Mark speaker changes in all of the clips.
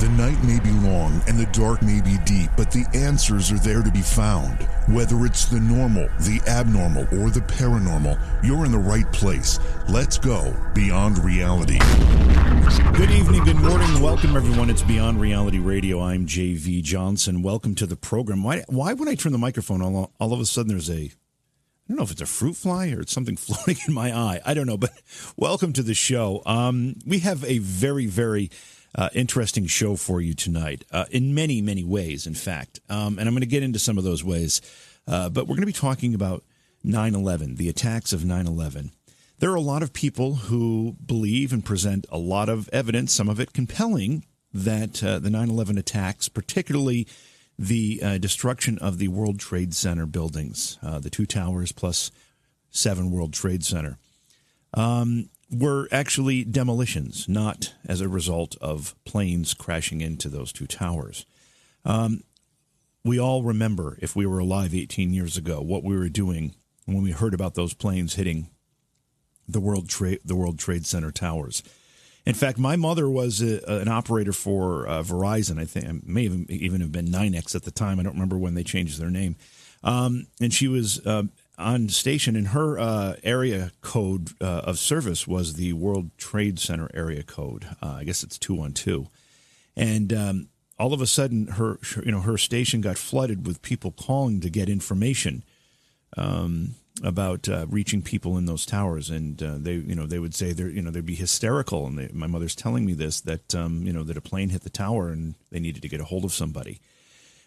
Speaker 1: The night may be long and the dark may be deep, but the answers are there to be found. Whether it's the normal, the abnormal, or the paranormal, you're in the right place. Let's go beyond reality.
Speaker 2: Good evening, good morning, welcome everyone. It's Beyond Reality Radio. I'm JV Johnson. Welcome to the program. Why, why when I turn the microphone, all, all of a sudden there's a I don't know if it's a fruit fly or it's something floating in my eye. I don't know, but welcome to the show. Um, we have a very, very uh, interesting show for you tonight uh, in many, many ways, in fact. Um, and I'm going to get into some of those ways. Uh, but we're going to be talking about 9 11, the attacks of 9 11. There are a lot of people who believe and present a lot of evidence, some of it compelling, that uh, the 9 11 attacks, particularly the uh, destruction of the World Trade Center buildings, uh, the two towers plus seven World Trade Center, um, were actually demolitions, not as a result of planes crashing into those two towers. Um, we all remember, if we were alive 18 years ago, what we were doing when we heard about those planes hitting the World Trade the World Trade Center towers. In fact, my mother was a, an operator for uh, Verizon. I think it may even have been NYNEX at the time. I don't remember when they changed their name. Um, and she was uh, on station, and her uh, area code uh, of service was the World Trade Center area code. Uh, I guess it's two one two, and um, all of a sudden, her you know her station got flooded with people calling to get information. Um, about uh, reaching people in those towers, and uh, they, you know, they would say they're, you know, they'd be hysterical. And they, my mother's telling me this that, um, you know, that a plane hit the tower and they needed to get a hold of somebody.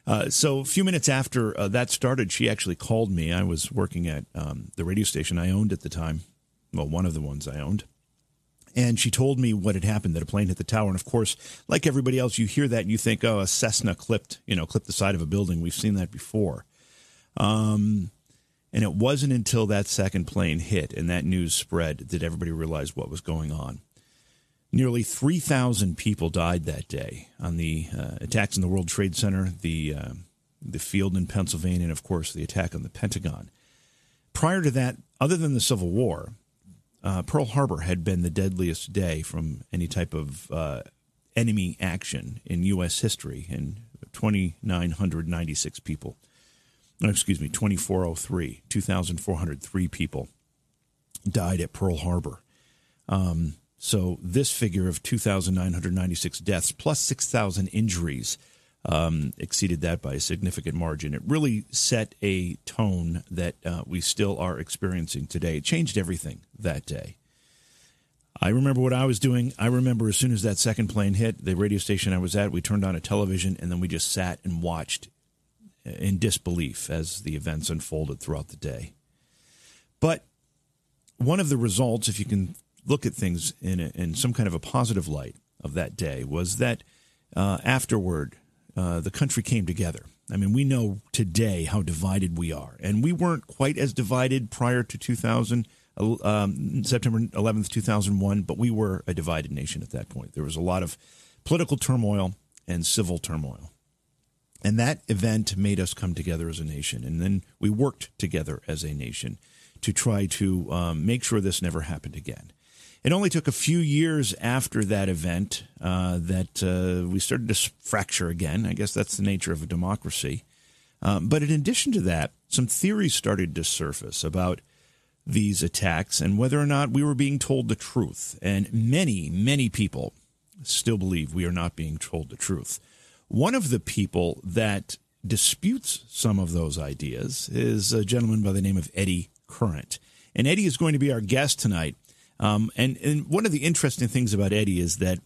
Speaker 2: Uh, so a few minutes after uh, that started, she actually called me. I was working at um, the radio station I owned at the time, well, one of the ones I owned. And she told me what had happened, that a plane hit the tower. And of course, like everybody else, you hear that and you think, oh, a Cessna clipped, you know, clipped the side of a building. We've seen that before. Um, and it wasn't until that second plane hit and that news spread that everybody realized what was going on. Nearly 3,000 people died that day on the uh, attacks in the World Trade Center, the, uh, the field in Pennsylvania, and of course the attack on the Pentagon. Prior to that, other than the Civil War, uh, Pearl Harbor had been the deadliest day from any type of uh, enemy action in U.S. history, and 2,996 people, excuse me, 2,403, 2,403 people died at Pearl Harbor. Um, so this figure of 2,996 deaths plus 6,000 injuries um, exceeded that by a significant margin. It really set a tone that uh, we still are experiencing today. It changed everything that day. I remember what I was doing. I remember as soon as that second plane hit the radio station I was at, we turned on a television and then we just sat and watched in disbelief as the events unfolded throughout the day. But one of the results, if you can look at things in, a, in some kind of a positive light of that day was that uh, afterward, uh, the country came together. I mean, we know today how divided we are, and we weren't quite as divided prior to 2000, um, September 11th, 2001, but we were a divided nation at that point. There was a lot of political turmoil and civil turmoil. And that event made us come together as a nation. And then we worked together as a nation to try to um, make sure this never happened again. It only took a few years after that event uh, that uh, we started to fracture again. I guess that's the nature of a democracy. Um, but in addition to that, some theories started to surface about these attacks and whether or not we were being told the truth. And many, many people still believe we are not being told the truth. One of the people that disputes some of those ideas is a gentleman by the name of Eddie Current. And Eddie is going to be our guest tonight. Um, and, and one of the interesting things about Eddie is that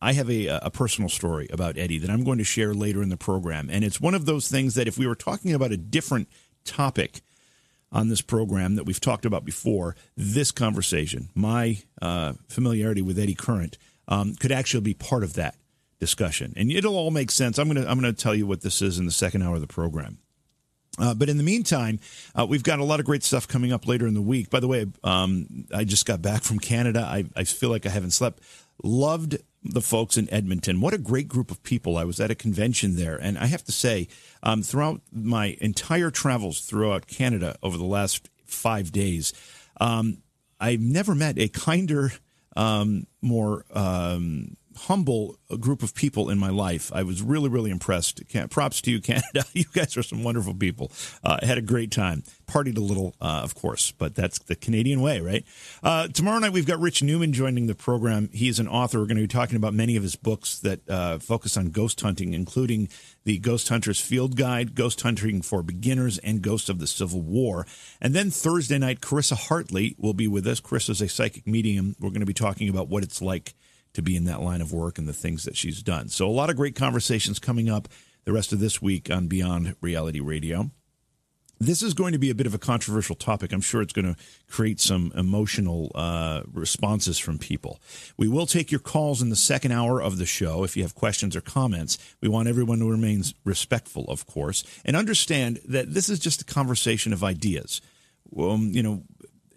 Speaker 2: I have a, a personal story about Eddie that I'm going to share later in the program. And it's one of those things that if we were talking about a different topic on this program that we've talked about before, this conversation, my uh, familiarity with Eddie Current, um, could actually be part of that discussion. And it'll all make sense. I'm to I'm to tell you what this is in the second hour of the program. Uh, but in the meantime, uh, we've got a lot of great stuff coming up later in the week. By the way, um, I just got back from Canada. I, I feel like I haven't slept. Loved the folks in Edmonton. What a great group of people. I was at a convention there. And I have to say, um, throughout my entire travels throughout Canada over the last five days, um, I've never met a kinder, um, more um, humble group of people in my life. I was really, really impressed. Props to you, Canada. You guys are some wonderful people. Uh, had a great time. Partied a little, uh, of course, but that's the Canadian way, right? Uh, tomorrow night, we've got Rich Newman joining the program. He is an author. We're going to be talking about many of his books that uh, focus on ghost hunting, including the Ghost Hunter's Field Guide, Ghost Hunting for Beginners, and Ghost of the Civil War. And then Thursday night, Carissa Hartley will be with us. Carissa is a psychic medium. We're going to be talking about what it's like to be in that line of work and the things that she's done. So, a lot of great conversations coming up the rest of this week on Beyond Reality Radio. This is going to be a bit of a controversial topic. I'm sure it's going to create some emotional uh, responses from people. We will take your calls in the second hour of the show if you have questions or comments. We want everyone to remain respectful, of course, and understand that this is just a conversation of ideas. Um, you know,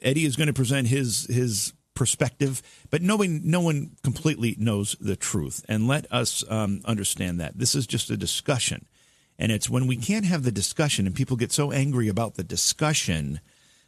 Speaker 2: Eddie is going to present his his perspective, but no one, no one completely knows the truth. And let us um, understand that this is just a discussion, and it's when we can't have the discussion, and people get so angry about the discussion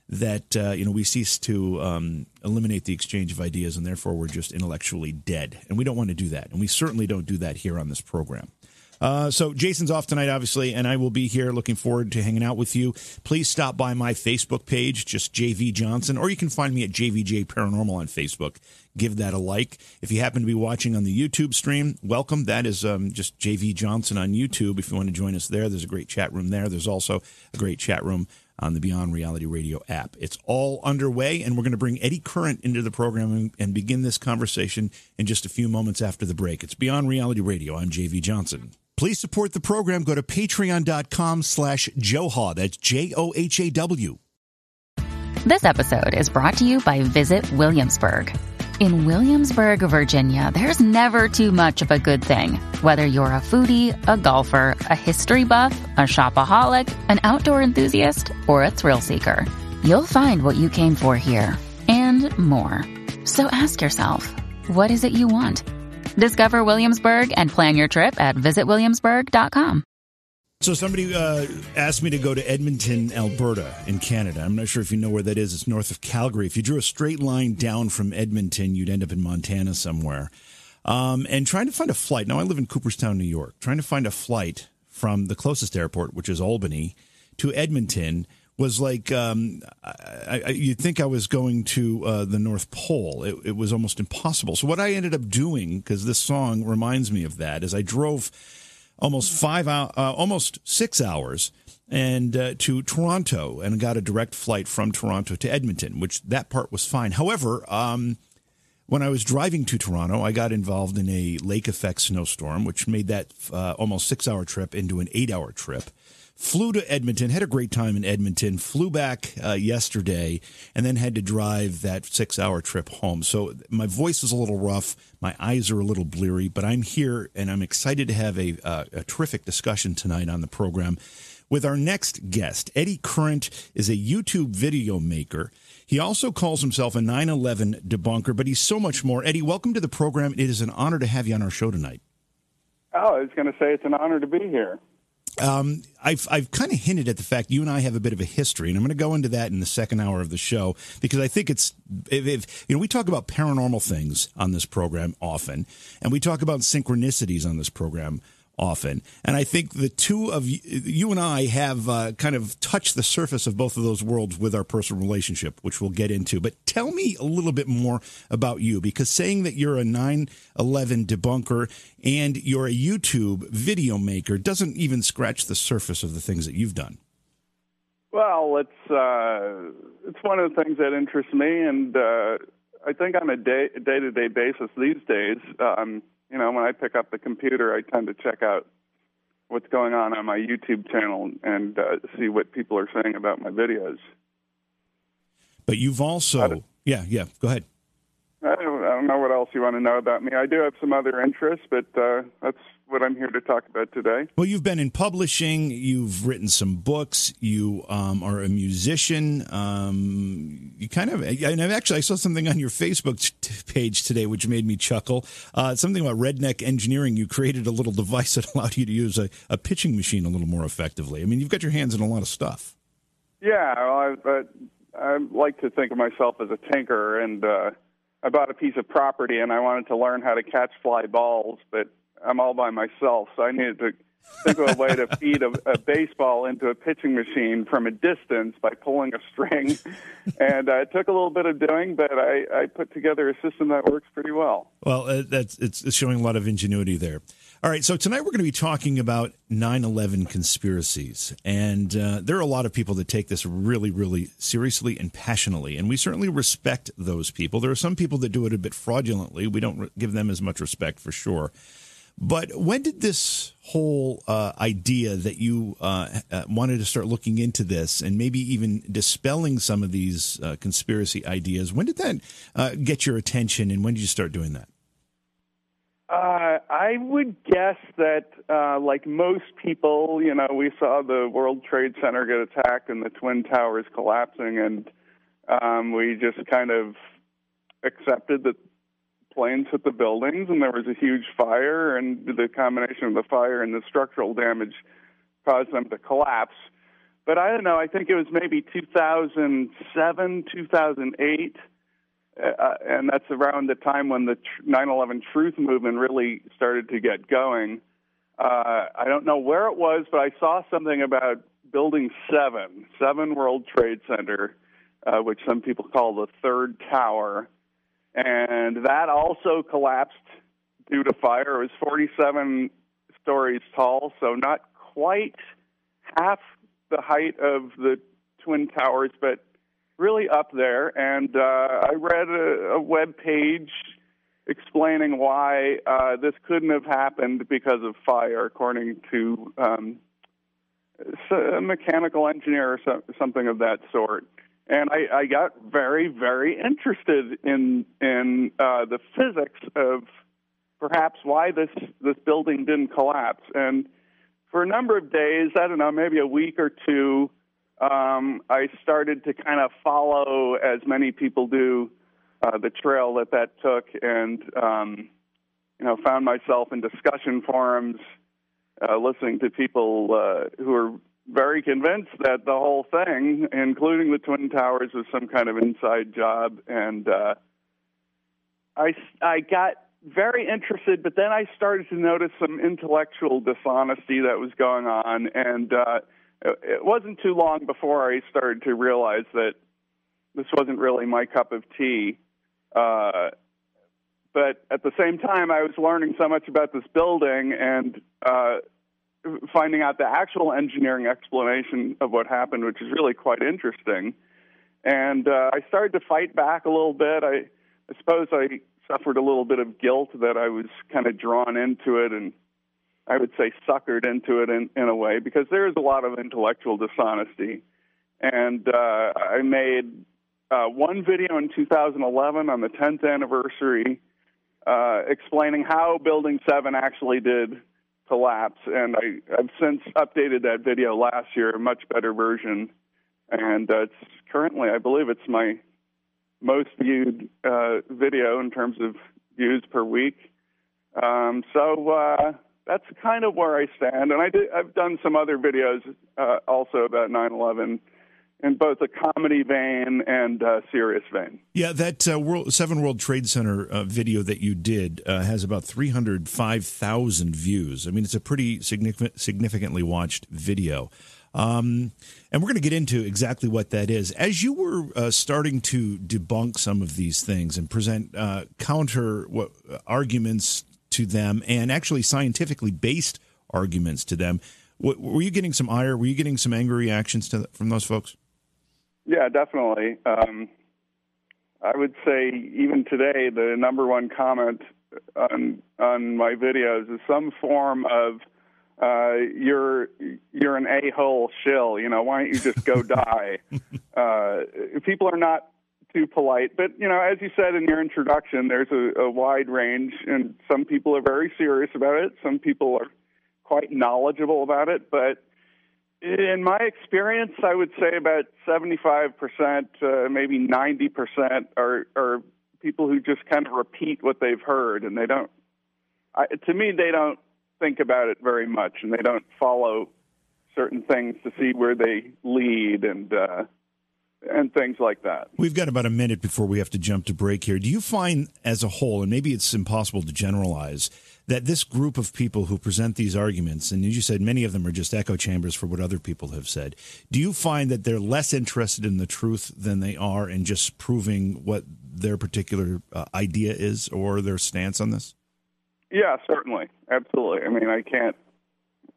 Speaker 2: that uh, you know we cease to um, eliminate the exchange of ideas, and therefore we're just intellectually dead. And we don't want to do that, and we certainly don't do that here on this program. Uh, so Jason's off tonight, obviously, and I will be here. Looking forward to hanging out with you. Please stop by my Facebook page, just JV Johnson, or you can find me at JVJ Paranormal on Facebook. Give that a like. If you happen to be watching on the YouTube stream, welcome. That is um, just JV Johnson on YouTube. If you want to join us there, there's a great chat room there. There's also a great chat room on the Beyond Reality Radio app. It's all underway, and we're going to bring Eddie Current into the program and begin this conversation in just a few moments after the break. It's Beyond Reality Radio. I'm JV Johnson. Please support the program. Go to patreon.com slash Johaw. That's J O H A W.
Speaker 3: This episode is brought to you by Visit Williamsburg. In Williamsburg, Virginia, there's never too much of a good thing. Whether you're a foodie, a golfer, a history buff, a shopaholic, an outdoor enthusiast, or a thrill seeker, you'll find what you came for here and more. So ask yourself, what is it you want? Discover Williamsburg and plan your trip at visitwilliamsburg.com.
Speaker 2: So somebody uh, asked me to go to Edmonton, Alberta, in Canada. I'm not sure if you know where that is. It's north of Calgary. If you drew a straight line down from Edmonton, you'd end up in Montana somewhere. Um, and trying to find a flight. Now I live in Cooperstown, New York. Trying to find a flight from the closest airport, which is Albany, to Edmonton was like um, I, I, you'd think I was going to uh, the North Pole. It, it, was almost impossible. So what I ended up doing, because this song reminds me of that, is I drove almost five hours, uh, almost six hours, and uh, to Toronto, and got a direct flight from Toronto to Edmonton, which that part was fine. However. Um, when I was driving to Toronto, I got involved in a lake effect snowstorm, which made that uh, almost six hour trip into an eight hour trip flew to Edmonton, had a great time in Edmonton, flew back uh, yesterday, and then had to drive that six hour trip home. So my voice is a little rough, my eyes are a little bleary, but I'm here and I'm excited to have a, uh, a terrific discussion tonight on the program with our next guest. Eddie Current is a YouTube video maker. He also calls himself a 9 11 debunker, but he's so much more. Eddie, welcome to the program. It is an honor to have you on our show tonight.
Speaker 4: Oh, I was going to say it's an honor to be here.
Speaker 2: Um, I've I've kind of hinted at the fact you and I have a bit of a history, and I'm going to go into that in the second hour of the show because I think it's if, if, you know we talk about paranormal things on this program often, and we talk about synchronicities on this program often. And I think the two of you, you and I have uh, kind of touched the surface of both of those worlds with our personal relationship, which we'll get into. But tell me a little bit more about you because saying that you're a 9 11 debunker and you're a YouTube video maker doesn't even scratch the surface of the things that you've done.
Speaker 4: Well, it's uh, it's one of the things that interests me, and uh, I think on a day day to day basis these days, um, you know, when I pick up the computer, I tend to check out what's going on on my YouTube channel and uh, see what people are saying about my videos.
Speaker 2: But you've also, yeah, yeah, go ahead.
Speaker 4: I don't, I don't know what else you want to know about me. I do have some other interests, but uh, that's what I'm here to talk about today.
Speaker 2: Well, you've been in publishing, you've written some books, you um, are a musician. Um, you kind of, and I've actually I saw something on your Facebook t- page today which made me chuckle. Uh, something about redneck engineering. You created a little device that allowed you to use a, a pitching machine a little more effectively. I mean, you've got your hands in a lot of stuff.
Speaker 4: Yeah, well, I, I like to think of myself as a tinker, and uh, I bought a piece of property and I wanted to learn how to catch fly balls, but I'm all by myself, so I needed to think of a way to feed a, a baseball into a pitching machine from a distance by pulling a string. and uh, it took a little bit of doing, but I, I put together a system that works pretty well.
Speaker 2: Well, uh, that's it's showing a lot of ingenuity there. All right, so tonight we're going to be talking about 9 11 conspiracies. And uh, there are a lot of people that take this really, really seriously and passionately. And we certainly respect those people. There are some people that do it a bit fraudulently. We don't give them as much respect for sure. But when did this whole uh, idea that you uh, uh, wanted to start looking into this and maybe even dispelling some of these uh, conspiracy ideas, when did that uh, get your attention and when did you start doing that?
Speaker 4: Uh, I would guess that, like most people, you know, we saw the World Trade Center get attacked and the Twin Towers collapsing, and um, we just kind of accepted that planes hit the buildings and there was a huge fire, and the combination of the fire and the structural damage caused them to collapse. But I don't know, I think it was maybe 2007, 2008 uh, and that's around the time when the 9/11 Truth movement really started to get going. Uh, I don't know where it was, but I saw something about Building Seven, Seven World Trade Center, uh, which some people call the third tower, and that also collapsed due to fire. It was 47 stories tall, so not quite half the height of the twin towers, but really up there. And uh, I read a, a web page explaining why uh, this couldn't have happened because of fire, according to um, a mechanical engineer or so, something of that sort. And I, I got very, very interested in in uh, the physics of perhaps why this this building didn't collapse. And for a number of days, I don't know, maybe a week or two, um, I started to kind of follow, as many people do, uh, the trail that that took, and um, you know, found myself in discussion forums, uh, listening to people uh, who were very convinced that the whole thing, including the twin towers, was some kind of inside job, and uh, I I got very interested, but then I started to notice some intellectual dishonesty that was going on, and uh, it wasn't too long before I started to realize that this wasn't really my cup of tea. Uh, but at the same time, I was learning so much about this building and uh, finding out the actual engineering explanation of what happened, which is really quite interesting. And uh, I started to fight back a little bit. I, I suppose I suffered a little bit of guilt that I was kind of drawn into it and I would say, suckered into it in, in a way because there is a lot of intellectual dishonesty. And uh, I made uh, one video in 2011 on the 10th anniversary uh, explaining how Building 7 actually did collapse. And I, I've since updated that video last year, a much better version. And uh, it's currently, I believe it's my most viewed uh, video in terms of views per week. Um, so, uh, that's kind of where I stand. And I did, I've done some other videos uh, also about 9/11 in both a comedy vein and a serious vein.
Speaker 2: Yeah, that uh, World, Seven World Trade Center uh, video that you did uh, has about 305,000 views. I mean, it's a pretty significant, significantly watched video. Um, and we're going to get into exactly what that is. As you were uh, starting to debunk some of these things and present uh, counter what, arguments to them and actually scientifically based arguments to them. were you getting some ire? Were you getting some angry reactions to, from those folks?
Speaker 4: Yeah, definitely. Um, I would say even today, the number one comment on on my videos is some form of uh, you're you're an a hole shill. You know, why don't you just go die? uh, people are not too polite. But you know, as you said in your introduction, there's a, a wide range, and some people are very serious about it. Some people are quite knowledgeable about it. But in my experience, I would say about 75%, uh, maybe 90% are, are people who just kind of repeat what they've heard, and they don't. I, to me, they don't think about it very much, and they don't follow certain things to see where they lead and. Uh, and things like that.
Speaker 2: We've got about a minute before we have to jump to break here. Do you find, as a whole, and maybe it's impossible to generalize, that this group of people who present these arguments, and as you said, many of them are just echo chambers for what other people have said, do you find that they're less interested in the truth than they are in just proving what their particular uh, idea is or their stance on this?
Speaker 4: Yeah, certainly, absolutely. I mean, I can't,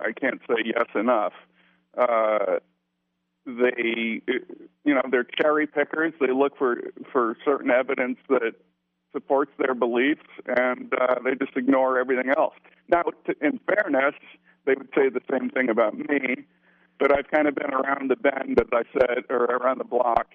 Speaker 4: I can't say yes enough. Uh, they, you know, they're cherry pickers. They look for for certain evidence that supports their beliefs, and uh, they just ignore everything else. Now, in fairness, they would say the same thing about me, but I've kind of been around the bend, as I said, or around the block,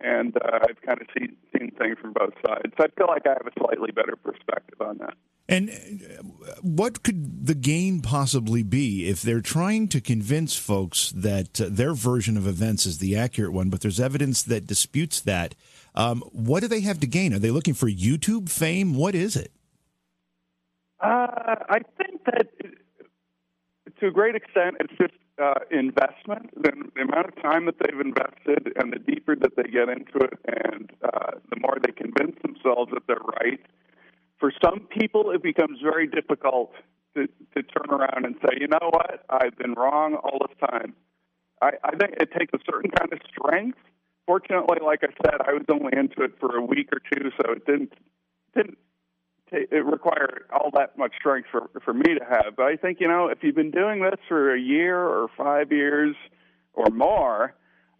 Speaker 4: and uh, I've kind of seen, seen things from both sides. So I feel like I have a slightly better perspective on that.
Speaker 2: And uh, what could the gain possibly be if they're trying to convince folks that uh, their version of events is the accurate one, but there's evidence that disputes that? Um, what do they have to gain? Are they looking for YouTube fame? What is it?
Speaker 4: Uh, I think that to a great extent, it's just uh, investment. The, the, amount of time that they've invested, and the deeper that they get into it, and uh, the more they convince themselves that they're right for some people, it becomes very difficult to, to turn around and say, you know what, I've been wrong all this time. I, I think it takes a certain kind of strength. Fortunately, like I said, I was only into it for a week or two, so it didn't didn't t- it require all that much strength for for me to have. But I think you know, if you've been doing this for a year or five years or more,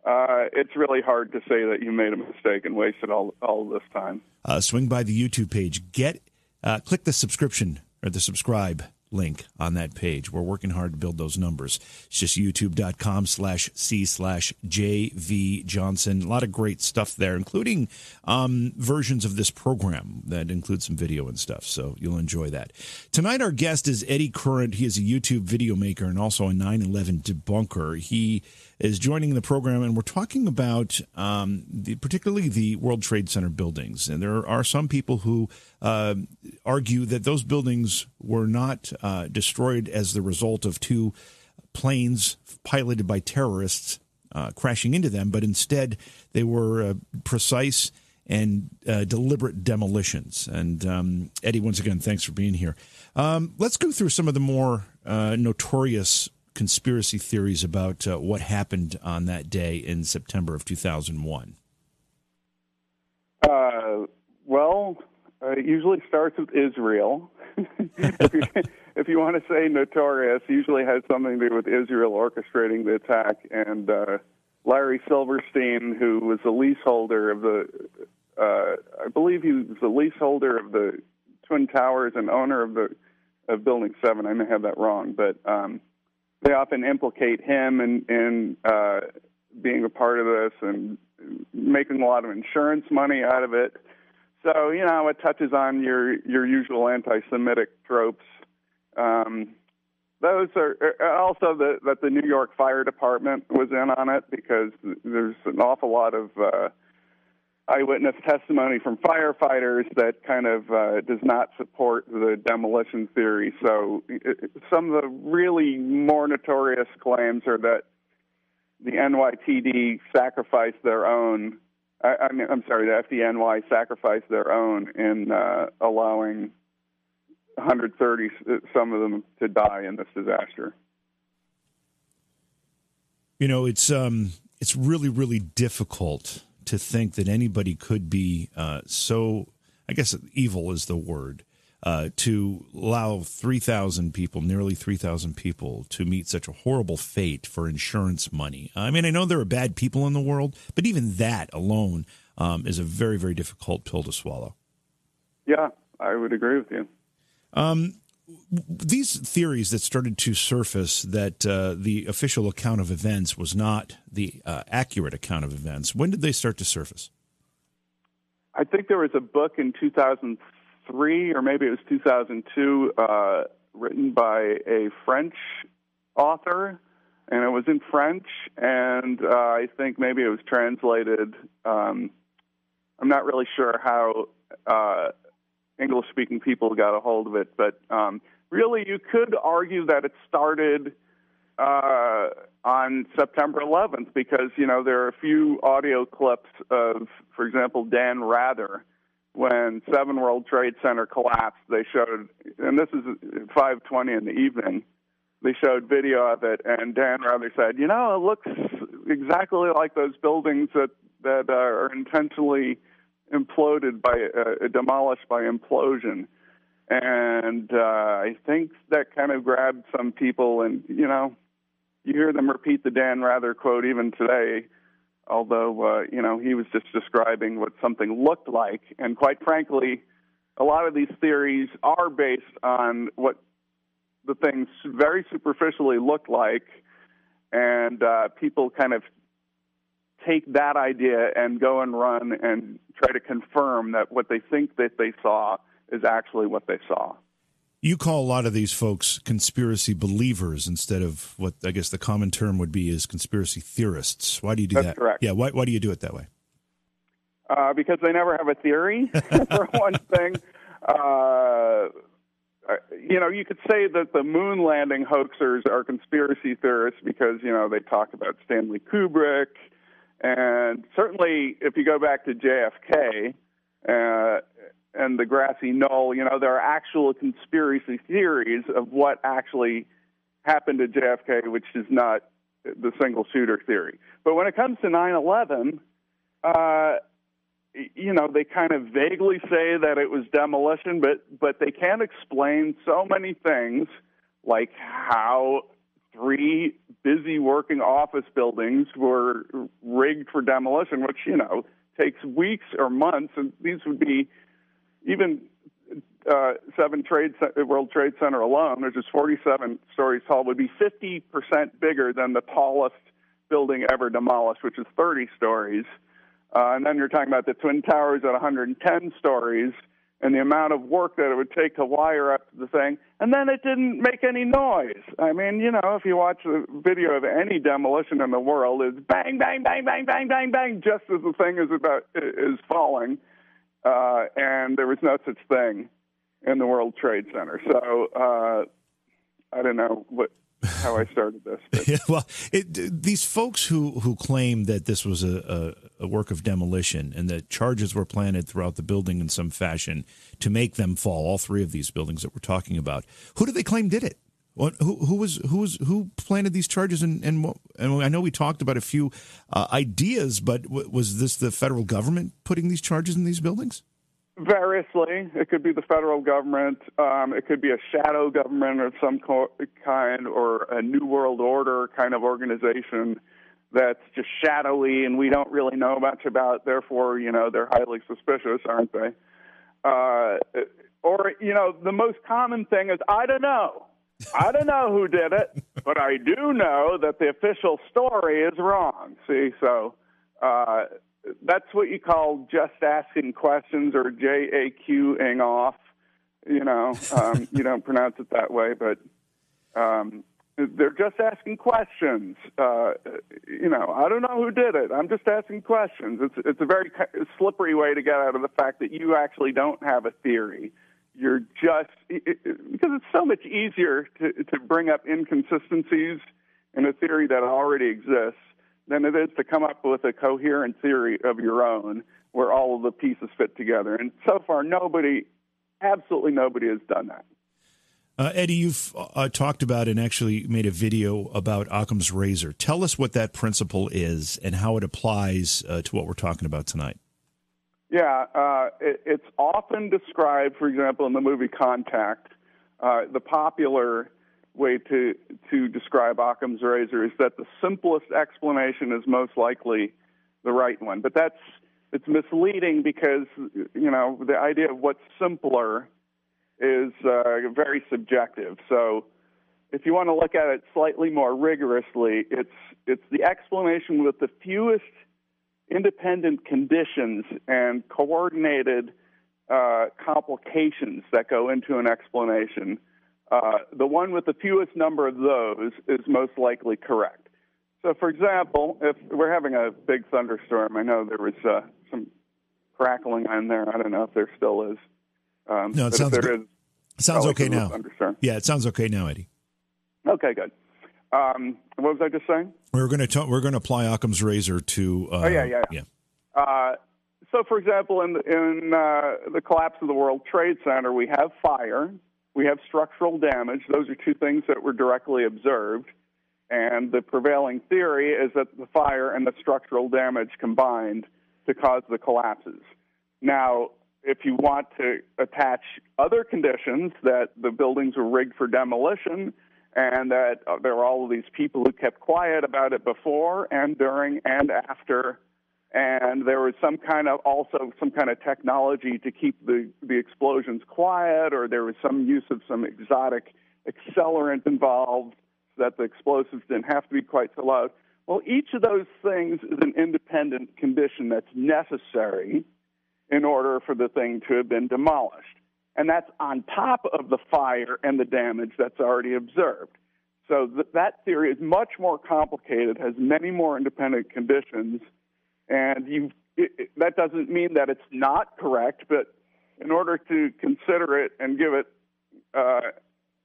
Speaker 4: uh, it's really hard to say that you made a mistake and wasted all all this time.
Speaker 2: Uh, swing by the YouTube page. Get uh, click the subscription or the subscribe link on that page. We're working hard to build those numbers. It's just youtube.com slash C slash JV Johnson. A lot of great stuff there, including um, versions of this program that include some video and stuff. So you'll enjoy that. Tonight, our guest is Eddie Current. He is a YouTube video maker and also a 9 11 debunker. He is joining the program, and we're talking about um, the, particularly the World Trade Center buildings. And there are some people who uh, argue that those buildings were not uh, destroyed as the result of two planes piloted by terrorists uh, crashing into them, but instead they were uh, precise and uh, deliberate demolitions. And um, Eddie, once again, thanks for being here. Um, let's go through some of the more uh, notorious conspiracy theories about uh, what happened on that day in September of 2001?
Speaker 4: Uh, well, uh, it usually starts with Israel. if, you, want to say notorious, usually has something to do with Israel orchestrating the attack. And uh, Larry Silverstein, who was the leaseholder of the, uh, I believe he was the leaseholder of the Twin Towers and owner of the of Building Seven. I may have that wrong, but um, they often implicate him in, in uh, being a part of this and making a lot of insurance money out of it. So you know it touches on your your usual anti-Semitic tropes. Um, those are uh, also the, that the New York Fire Department was in on it because there's an awful lot of uh, eyewitness testimony from firefighters that kind of uh, does not support the demolition theory. So some of the really more notorious claims are that the NYTD sacrificed their own. I, I mean, I'm sorry, the FDNY sacrificed their own in uh, allowing 130, some of them, to die in this disaster.
Speaker 2: You know, it's um, it's really, really difficult to think that anybody could be uh, so, I guess evil is the word, uh, to allow 3,000 people, nearly 3,000 people, to meet such a horrible fate for insurance money. I mean, I know there are bad people in the world, but even that alone um, is a very, very difficult pill to swallow.
Speaker 4: Yeah, I would agree with you.
Speaker 2: Um, these theories that started to surface that uh, the official account of events was not the uh, accurate account of events, when did they start to surface?
Speaker 4: I think there was a book in 2003 or maybe it was 2002 uh, written by a French author, and it was in French, and uh, I think maybe it was translated. Um, I'm not really sure how uh, English speaking people got a hold of it. But um, really, you could argue that it started uh, on September 11th because you know there are a few audio clips of, for example, Dan Rather when Seven World Trade Center collapsed. They showed, and this is 5:20 in the evening. They showed video of it, and Dan Rather said, "You know, it looks exactly like those buildings that that are intentionally imploded by uh, demolished by implosion." And uh, I think that kind of grabbed some people, and you know, you hear them repeat the Dan Rather quote even today, although uh, you know he was just describing what something looked like, and quite frankly, a lot of these theories are based on what the things very superficially look like, and uh, people kind of take that idea and go and run and try to confirm that what they think that they saw is actually what they saw.
Speaker 2: You call a lot of these folks conspiracy believers instead of what I guess the common term would be is conspiracy theorists. Why do you do
Speaker 4: That's
Speaker 2: that?
Speaker 4: Correct.
Speaker 2: Yeah, why, why do you do it that way?
Speaker 4: Uh, because they never have a theory, for one thing. Uh, you know, you could say that the moon landing hoaxers are conspiracy theorists because, you know, they talk about Stanley Kubrick. And certainly, if you go back to JFK, uh, and the grassy knoll, you know, there are actual conspiracy theories of what actually happened to JFK, which is not the single shooter theory. But when it comes to 9 11, uh, you know, they kind of vaguely say that it was demolition, but, but they can't explain so many things like how three busy working office buildings were rigged for demolition, which, you know, takes weeks or months, and these would be even uh, seven trade World Trade Center alone, which is 47 stories tall, would be 50 percent bigger than the tallest building ever demolished, which is 30 stories. Uh, and then you're talking about the Twin Towers at 110 stories and the amount of work that it would take to wire up the thing. And then it didn't make any noise. I mean, you know, if you watch the video of any demolition in the world, it's bang, bang, bang, bang, bang, bang, bang, just as the thing is about is falling uh, and there was no such thing in the World Trade Center. So uh, I don't know what how I started this.
Speaker 2: yeah, well, it, these folks who who claim that this was a, a, a, work of demolition and that charges were planted throughout the building in some fashion to make them fall, all three of these buildings that we're talking about, who do they claim did it? Who, who was who was who planted these charges and and, what, and I know we talked about a few uh, ideas, but w- was this the federal government putting these charges in these buildings?
Speaker 4: Variously, it could be the federal government. Um, it could be a shadow government of some co- kind, or a new world order kind of organization that's just shadowy and we don't really know much about. Therefore, you know they're highly suspicious, aren't they? Uh, or you know, the most common thing is I don't know. I don't know who did it, but I do know that the official story is wrong. See, so uh, that's what you call just asking questions or JAQing off. You know, um, you don't pronounce it that way, but um, they're just asking questions. Uh, you know, I don't know who did it. I'm just asking questions. It's it's a very slippery way to get out of the fact that you actually don't have a theory you're just it, it, because it's so much easier to, to bring up inconsistencies in a theory that already exists than it is to come up with a coherent theory of your own where all of the pieces fit together. And so far, nobody, absolutely nobody, has done that.
Speaker 2: Uh, Eddie, you've uh, talked about and actually made a video about Occam's razor. Tell us what that principle is and how it applies uh, to what we're talking about tonight.
Speaker 4: Yeah, uh, it, it's often described, for example, in the movie Contact. Uh, the popular way to to describe Occam's razor is that the simplest explanation is most likely the right one. But that's it's misleading because you know the idea of what's simpler is uh, very subjective. So if you want to look at it slightly more rigorously, it's it's the explanation with the fewest independent conditions and coordinated uh, complications that go into an explanation. Uh, the one with the fewest number of those is most likely correct. So, for example, if we're having a big thunderstorm, I know there was uh, some crackling on there. I don't know if there still is.
Speaker 2: Um, no, it sounds, good. Is, sounds okay now.
Speaker 4: Thunderstorm.
Speaker 2: Yeah, it sounds okay now, Eddie.
Speaker 4: Okay, good. Um, what was I just saying?
Speaker 2: We're going to we're going to apply Occam's razor to. Uh,
Speaker 4: oh yeah, yeah,
Speaker 2: yeah.
Speaker 4: Uh, so, for example, in in uh, the collapse of the World Trade Center, we have fire, we have structural damage. Those are two things that were directly observed. And the prevailing theory is that the fire and the structural damage combined to cause the collapses. Now, if you want to attach other conditions that the buildings were rigged for demolition and that there were all of these people who kept quiet about it before and during and after and there was some kind of also some kind of technology to keep the the explosions quiet or there was some use of some exotic accelerant involved so that the explosives didn't have to be quite so loud. Well each of those things is an independent condition that's necessary in order for the thing to have been demolished. And that's on top of the fire and the damage that's already observed. So th- that theory is much more complicated has many more independent conditions and you that doesn't mean that it's not correct, but in order to consider it and give it uh,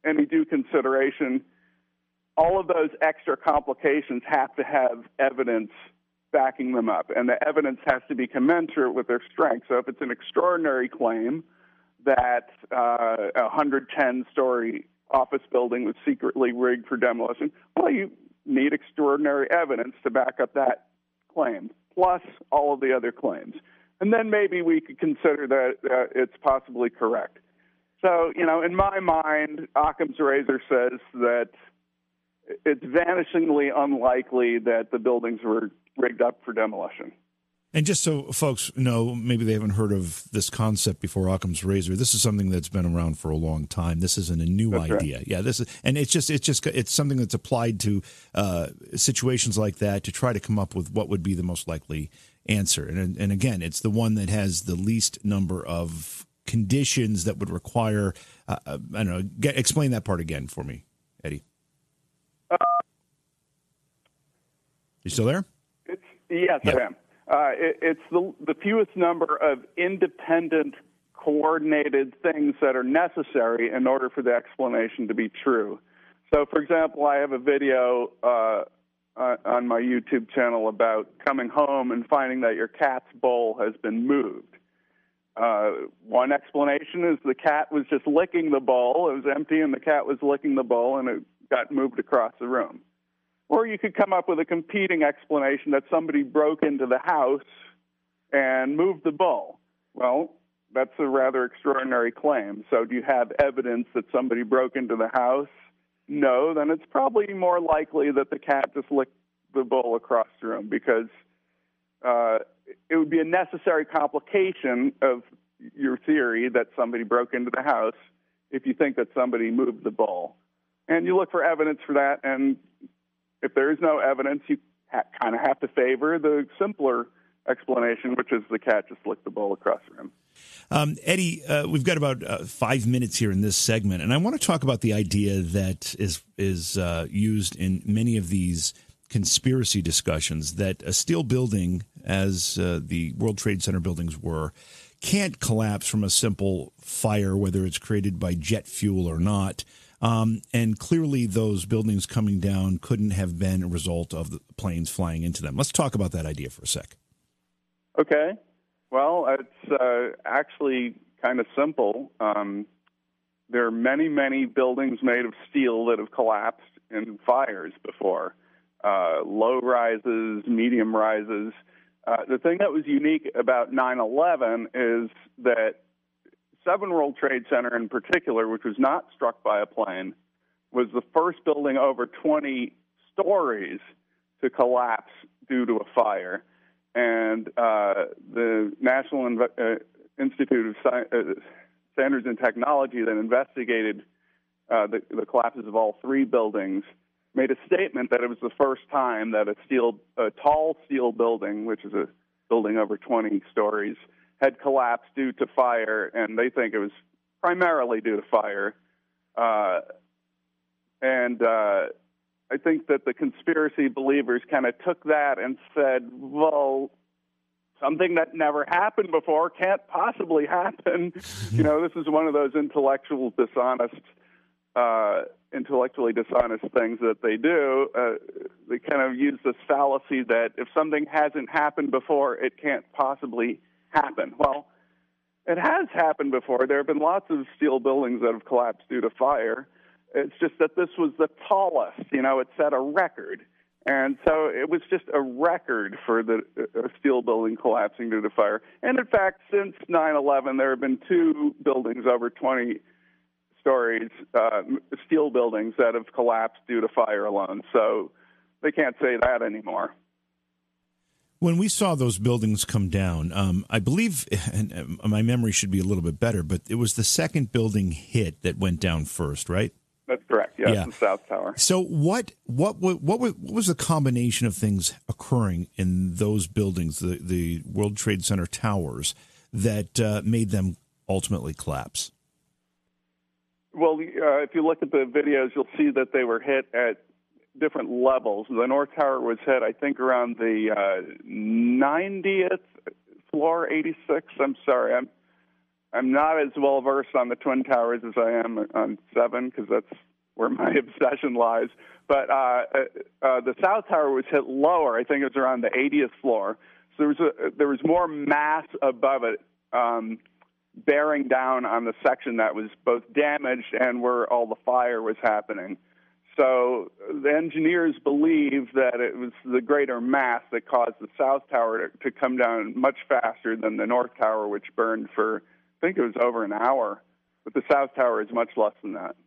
Speaker 4: any due consideration, all of those extra complications have to have evidence backing them up, and the evidence has to be commensurate with their strength. So if it's an extraordinary claim that uh, a 110 story office building was secretly rigged for demolition, well, you need extraordinary evidence to back up that claim plus all of the other claims. And then maybe we could consider that uh, it's possibly correct. So, you know, in my mind, Occam's razor says that it's vanishingly unlikely that the buildings were rigged up for demolition.
Speaker 2: And just so folks know, maybe they haven't heard of this concept before Occam's razor. This is something that's been around for a long time. This isn't a new
Speaker 4: that's
Speaker 2: idea.
Speaker 4: Right.
Speaker 2: Yeah, this is, and it's just, it's just, it's something that's applied to uh, situations like that to try to come up with what would be the most likely answer. And and again, it's the one that has the least number of conditions that would require. Uh, uh I don't know. Get, explain that part again for me, Eddie. Uh, you still there?
Speaker 4: yes, yeah. I am. Uh, it, it's the, the fewest number of independent, coordinated things that are necessary in order for the explanation to be true. So, for example, I have a video uh, on my YouTube channel about coming home and finding that your cat's bowl has been moved. Uh, one explanation is the cat was just licking the bowl. It was empty, and the cat was licking the bowl, and it got moved across the room. Or you could come up with a competing explanation that somebody broke into the house and moved the bowl. Well, that's a rather extraordinary claim. So, do you have evidence that somebody broke into the house? No, then it's probably more likely that the cat just licked the bowl across the room because uh, it would be a necessary complication of your theory that somebody broke into the house if you think that somebody moved the bowl. And you look for evidence for that, and if there is no evidence, you ha- kind of have to favor the simpler explanation, which is the cat just licked the bowl across the room.
Speaker 2: Um, Eddie, uh, we've got about uh, five minutes here in this segment, and I want to talk about the idea that is is uh, used in many of these conspiracy discussions that a steel building, as uh, the World Trade Center buildings were, can't collapse from a simple fire, whether it's created by jet fuel or not. Um, and clearly, those buildings coming down couldn't have been a result of the planes flying into them. Let's talk about that idea for a sec.
Speaker 4: Okay. Well, it's uh, actually kind of simple. Um, there are many, many buildings made of steel that have collapsed in fires before uh, low rises, medium rises. Uh, the thing that was unique about 9 11 is that Seven World Trade Center in particular, which was not struck by a plane, was the first building over 20 stories to collapse due to a fire. And uh, the National Inve- uh, Institute of Sci- uh, Standards and Technology that investigated uh, the, the, collapses of all three buildings made a statement that it was the first time that a steel, a tall steel building, which is a building over 20 stories, had collapsed due to fire, and they think it was primarily due to fire. Uh, and uh, I think that the conspiracy believers kind of took that and said, well, something that never happened before can't possibly happen. you know, this is one of those intellectual dishonest uh, intellectually dishonest things that they do, uh, they kind of use this fallacy that if something hasn't happened before, it can't possibly happen. Well, it has happened before. There have been lots of steel buildings that have collapsed due to fire. It's just that this was the tallest. You know, it set a record. And so it was just a record for the steel building collapsing due to fire. And in fact, since 9 11, there have been two buildings over 20 stories, uh, steel buildings that have collapsed due to fire alone. So they can't say that anymore.
Speaker 2: When we saw those buildings come down, um, I believe, and uh, my memory should be a little bit better, but it was the second building hit that went down first, right?
Speaker 4: That's correct. Yes, yeah, the South Tower.
Speaker 2: So what what what what was the combination of things occurring in those buildings, the the World Trade Center towers, that uh, made them ultimately collapse?
Speaker 4: Well, uh, if you look at the videos, you'll see that they were hit at different levels. The North Tower was hit, I think, around the uh, 90th floor, 86. I'm sorry, I'm I'm not as well versed on the Twin Towers as I am on Seven because that's where my obsession lies. But uh, uh, uh, the South Tower was hit lower. I think it was around the 80th floor. So there was a, there was more mass above it. Um, bearing down on the section that was both damaged and where all the fire was happening. So the engineers believe that it was the greater mass that caused the south tower to, come down much faster than the north tower, which burned for, I think it was over an hour. But the south tower is much less than that.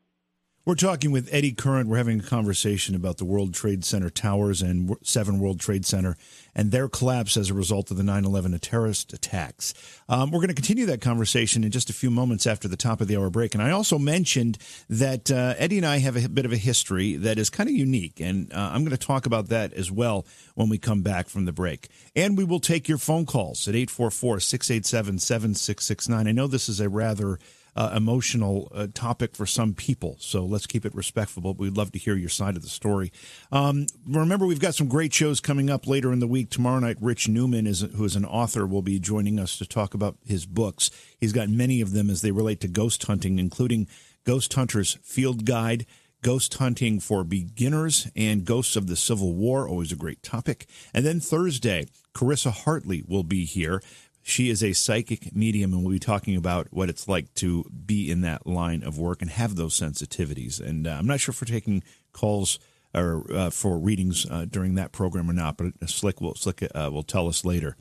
Speaker 2: We're talking with Eddie Current. We're having a conversation about the World Trade Center towers and Seven World Trade Center and their collapse as a result of the 9 11 terrorist attacks. Um, we're going to continue that conversation in just a few moments after the top of the hour break. And I also mentioned that uh, Eddie and I have a bit of a history that is kind of unique. And uh, I'm going to talk about that as well when we come back from the break. And we will take your phone calls at 844 687 7669. I know this is a rather uh, emotional uh, topic for some people. So let's keep it respectful. But We'd love to hear your side of the story. Um, remember, we've got some great shows coming up later in the week. Tomorrow night, Rich Newman, is who is an author, will be joining us to talk about his books. He's got many of them as they relate to ghost hunting, including Ghost Hunter's Field Guide. Ghost Hunting for Beginners and Ghosts of the Civil War, always a great topic. And then Thursday, Carissa Hartley will be here she is a psychic medium, and we'll be talking about what it's like to be in that line of work and have those sensitivities. And uh, I'm not sure if we're taking calls or uh, for readings uh, during that program or not, but Slick will Slick uh, will tell us later.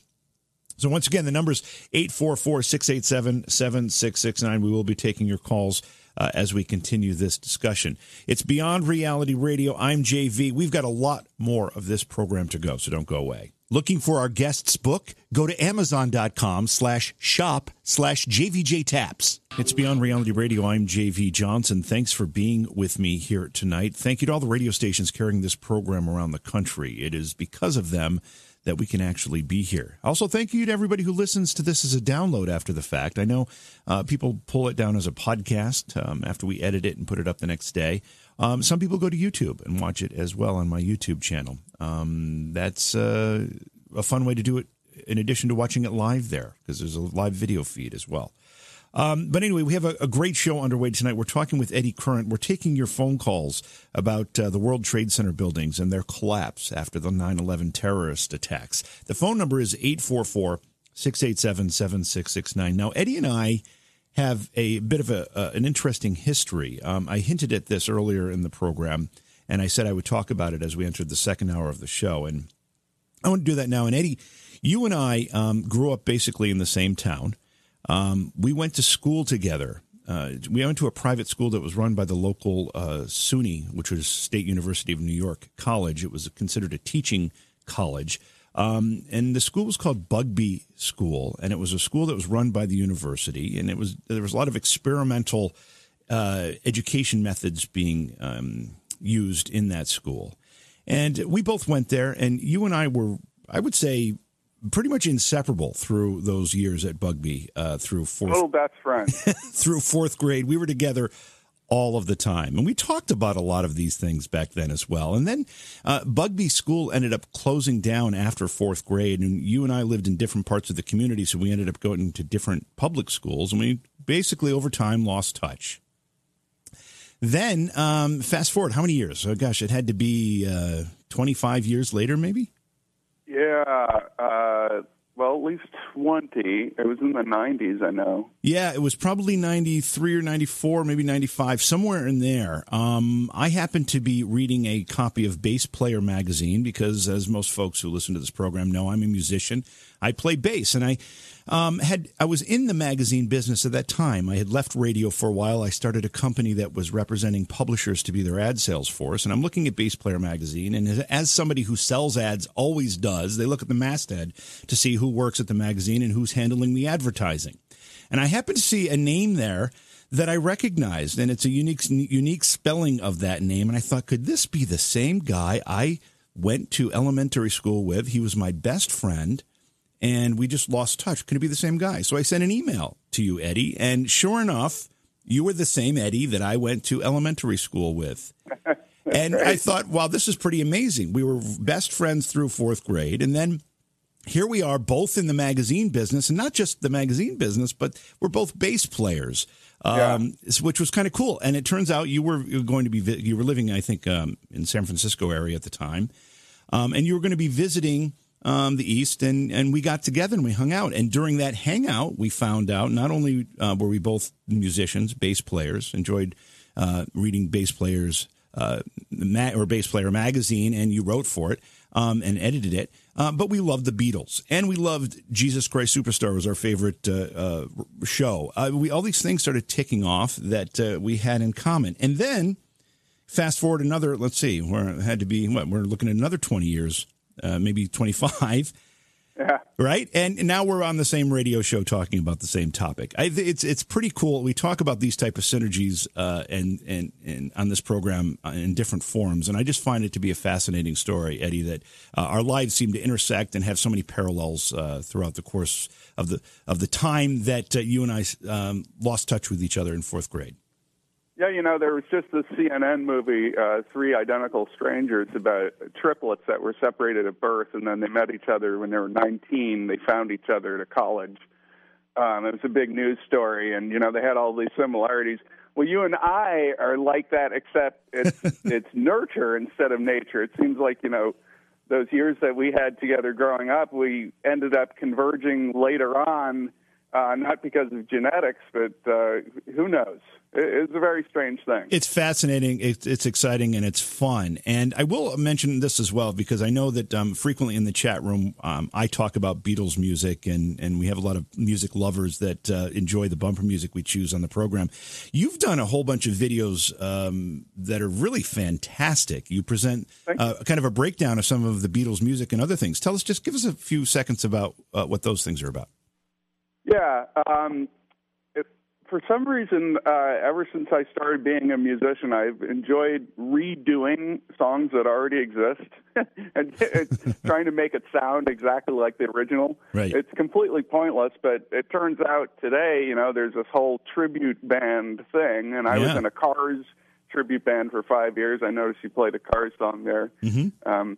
Speaker 2: So once again, the number is 844-687-7669. We will be taking your calls uh, as we continue this discussion. It's Beyond Reality Radio. I'm JV. We've got a lot more of this program to go, so don't go away. Looking for our guest's book? Go to amazon.com slash shop slash JVJ Taps. It's Beyond Reality Radio. I'm JV Johnson. Thanks for being with me here tonight. Thank you to all the radio stations carrying this program around the country. It is because of them that we can actually be here. Also, thank you to everybody who listens to this as a download after the fact. I know uh, people pull it down as a podcast um, after we edit it and put it up the next day. Um, some people go to YouTube and watch it as well on my YouTube channel. Um, that's uh, a fun way to do it in addition to watching it live there because there's a live video feed as well. Um, but anyway, we have a, a, great show underway tonight. We're talking with Eddie Current. We're taking your phone calls about uh, the World Trade Center buildings and their collapse after the 9 11 terrorist attacks. The phone number is 844 687 7669. Now, Eddie and I have a bit of a, uh, an interesting history. Um, I hinted at this earlier in the program, and I said I would talk about it as we entered the second hour of the show. And I want to do that now. And Eddie, you and I um, grew up basically in the same town. Um, we went to school together. Uh, we went to a private school that was run by the local uh, SUNY, which was State University of New York College. It was considered a teaching college. Um, and the school was called Bugbee School, and it was a school that was run by the university, and it was there was a lot of experimental uh, education methods being um, used in that school. And we both went there, and you and I were, I would say, pretty much inseparable through those years at Bugbee, Uh, through fourth,
Speaker 4: oh, best friend.
Speaker 2: through fourth grade, we were together all of the time. And we talked about a lot of these things back then as well. And then uh, Bugbee School ended up closing down after fourth grade. And you and I lived in different parts of the community. So we ended up going to different public schools. And we basically, over time, lost touch. Then, um, fast forward, how many years? Oh, gosh, it had to be uh, 25 years later, maybe?
Speaker 4: Yeah, uh, well, at least 20. It was in the 90s, I know.
Speaker 2: Yeah, it was probably 93 or 94, maybe 95, somewhere in there. Um, I happened to be reading a copy of Bass Player magazine because, as most folks who listen to this program know, I'm a musician. I play bass, and I um, had I was in the magazine business at that time. I had left radio for a while. I started a company that was representing publishers to be their ad sales force, and I'm looking at Bass Player magazine. And as, as somebody who sells ads always does, they look at the masthead to see who works at the magazine and who's handling the advertising. And I happened to see a name there that I recognized, and it's a unique unique spelling of that name. And I thought, could this be the same guy I went to elementary school with? He was my best friend and we just lost touch. Could it be the same guy? So I sent an email to you, Eddie, and sure enough, you were the same Eddie that I went to elementary school with. and I thought, wow, this is pretty amazing. We were best friends through fourth grade, and then here we are both in the magazine business and not just the magazine business but we're both bass players um, yeah. which was kind of cool and it turns out you were going to be you were living i think um, in san francisco area at the time um, and you were going to be visiting um, the East, and and we got together and we hung out. And during that hangout, we found out not only uh, were we both musicians, bass players, enjoyed uh, reading bass players uh, ma- or bass player magazine, and you wrote for it um, and edited it. Uh, but we loved the Beatles, and we loved Jesus Christ Superstar was our favorite uh, uh, show. we all these things started ticking off that we had in common, and then. Fast forward another, let's see, where had to be, what, we're looking at another 20 years uh, maybe 25.
Speaker 4: Yeah.
Speaker 2: Right, and now we're on the same radio show talking about the same topic. I, it's it's pretty cool. We talk about these type of synergies uh, and, and and on this program uh, in different forms, and I just find it to be a fascinating story, Eddie. That uh, our lives seem to intersect and have so many parallels uh, throughout the course of the of the time that uh, you and I um, lost touch with each other in fourth grade.
Speaker 4: Yeah, you know, there was just this CNN movie, uh, Three Identical Strangers, about triplets that were separated at birth, and then they met each other when they were 19. They found each other at a college. Um, it was a big news story, and you know they had all these similarities. Well, you and I are like that, except it's it's nurture instead of nature. It seems like you know those years that we had together growing up, we ended up converging later on, uh, not because of genetics, but uh, who knows? it's a very strange thing.
Speaker 2: It's fascinating. It's, it's, exciting and it's fun. And I will mention this as well because I know that um, frequently in the chat room um, I talk about Beatles music and and we have a lot of music lovers that uh, enjoy the bumper music we choose on the program. You've done a whole bunch of videos um, that are really fantastic. You present uh, kind of a breakdown of some of the Beatles music and other things. Tell us, just give us a few seconds about uh, what those things are about.
Speaker 4: Yeah. Um, for some reason, uh, ever since I started being a musician, I've enjoyed redoing songs that already exist and trying to make it sound exactly like the original.
Speaker 2: Right.
Speaker 4: It's completely pointless, but it turns out today, you know, there's this whole tribute band thing, and I yeah. was in a Cars tribute band for five years. I noticed you played a Cars song there.
Speaker 2: Mm-hmm. Um,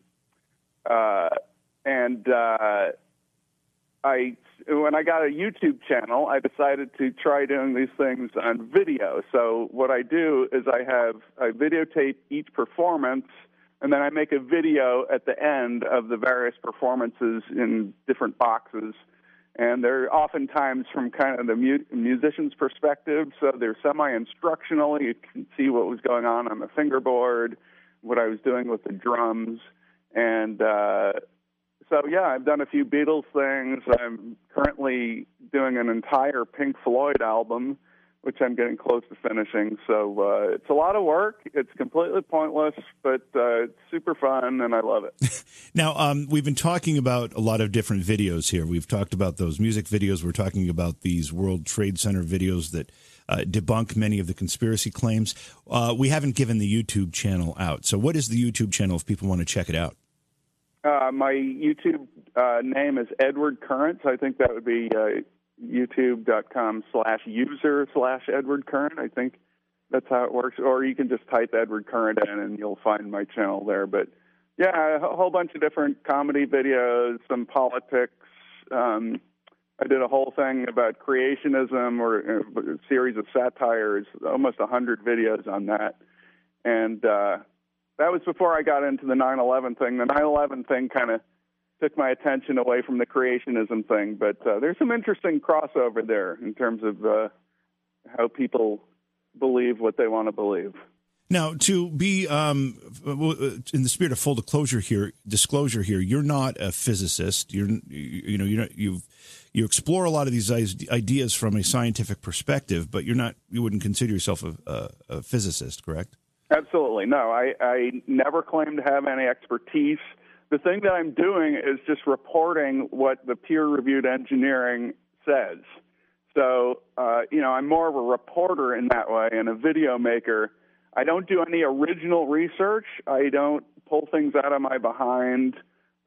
Speaker 4: uh, and uh, I when I got a YouTube channel, I decided to try doing these things on video. So what I do is I have I videotape each performance and then I make a video at the end of the various performances in different boxes. And they're oftentimes from kind of the mu- musician's perspective, so they're semi-instructional. You can see what was going on on the fingerboard, what I was doing with the drums, and uh, so yeah, I've done a few Beatles things. I'm currently doing an entire Pink Floyd album, which I'm getting close to finishing. So uh, it's a lot of work. It's completely pointless, but uh, it's super fun, and I love it.
Speaker 2: now, um, we've been talking about a lot of different videos here. We've talked about those music videos. We're talking about these World Trade Center videos that. Uh, debunk many of the conspiracy claims. Uh, we haven't given the YouTube channel out. So, what is the YouTube channel if people want to check it out?
Speaker 4: Uh, my YouTube uh, name is Edward Current. I think that would be uh, youtube.com slash user slash Edward Current. I think that's how it works. Or you can just type Edward Current in and you'll find my channel there. But yeah, a whole bunch of different comedy videos, some politics, um, I did a whole thing about creationism or a series of satires, almost a hundred videos on that, and uh, that was before I got into the 9/11 thing. The 9/11 thing kind of took my attention away from the creationism thing, but uh, there's some interesting crossover there in terms of uh, how people believe what they want to believe.
Speaker 2: Now, to be um, in the spirit of full disclosure here, disclosure here, you're not a physicist. You're, you know, not, you've you explore a lot of these ideas from a scientific perspective, but you're not. You wouldn't consider yourself a, a, a physicist, correct?
Speaker 4: Absolutely no. I, I never claim to have any expertise. The thing that I'm doing is just reporting what the peer-reviewed engineering says. So, uh, you know, I'm more of a reporter in that way and a video maker. I don't do any original research. I don't pull things out of my behind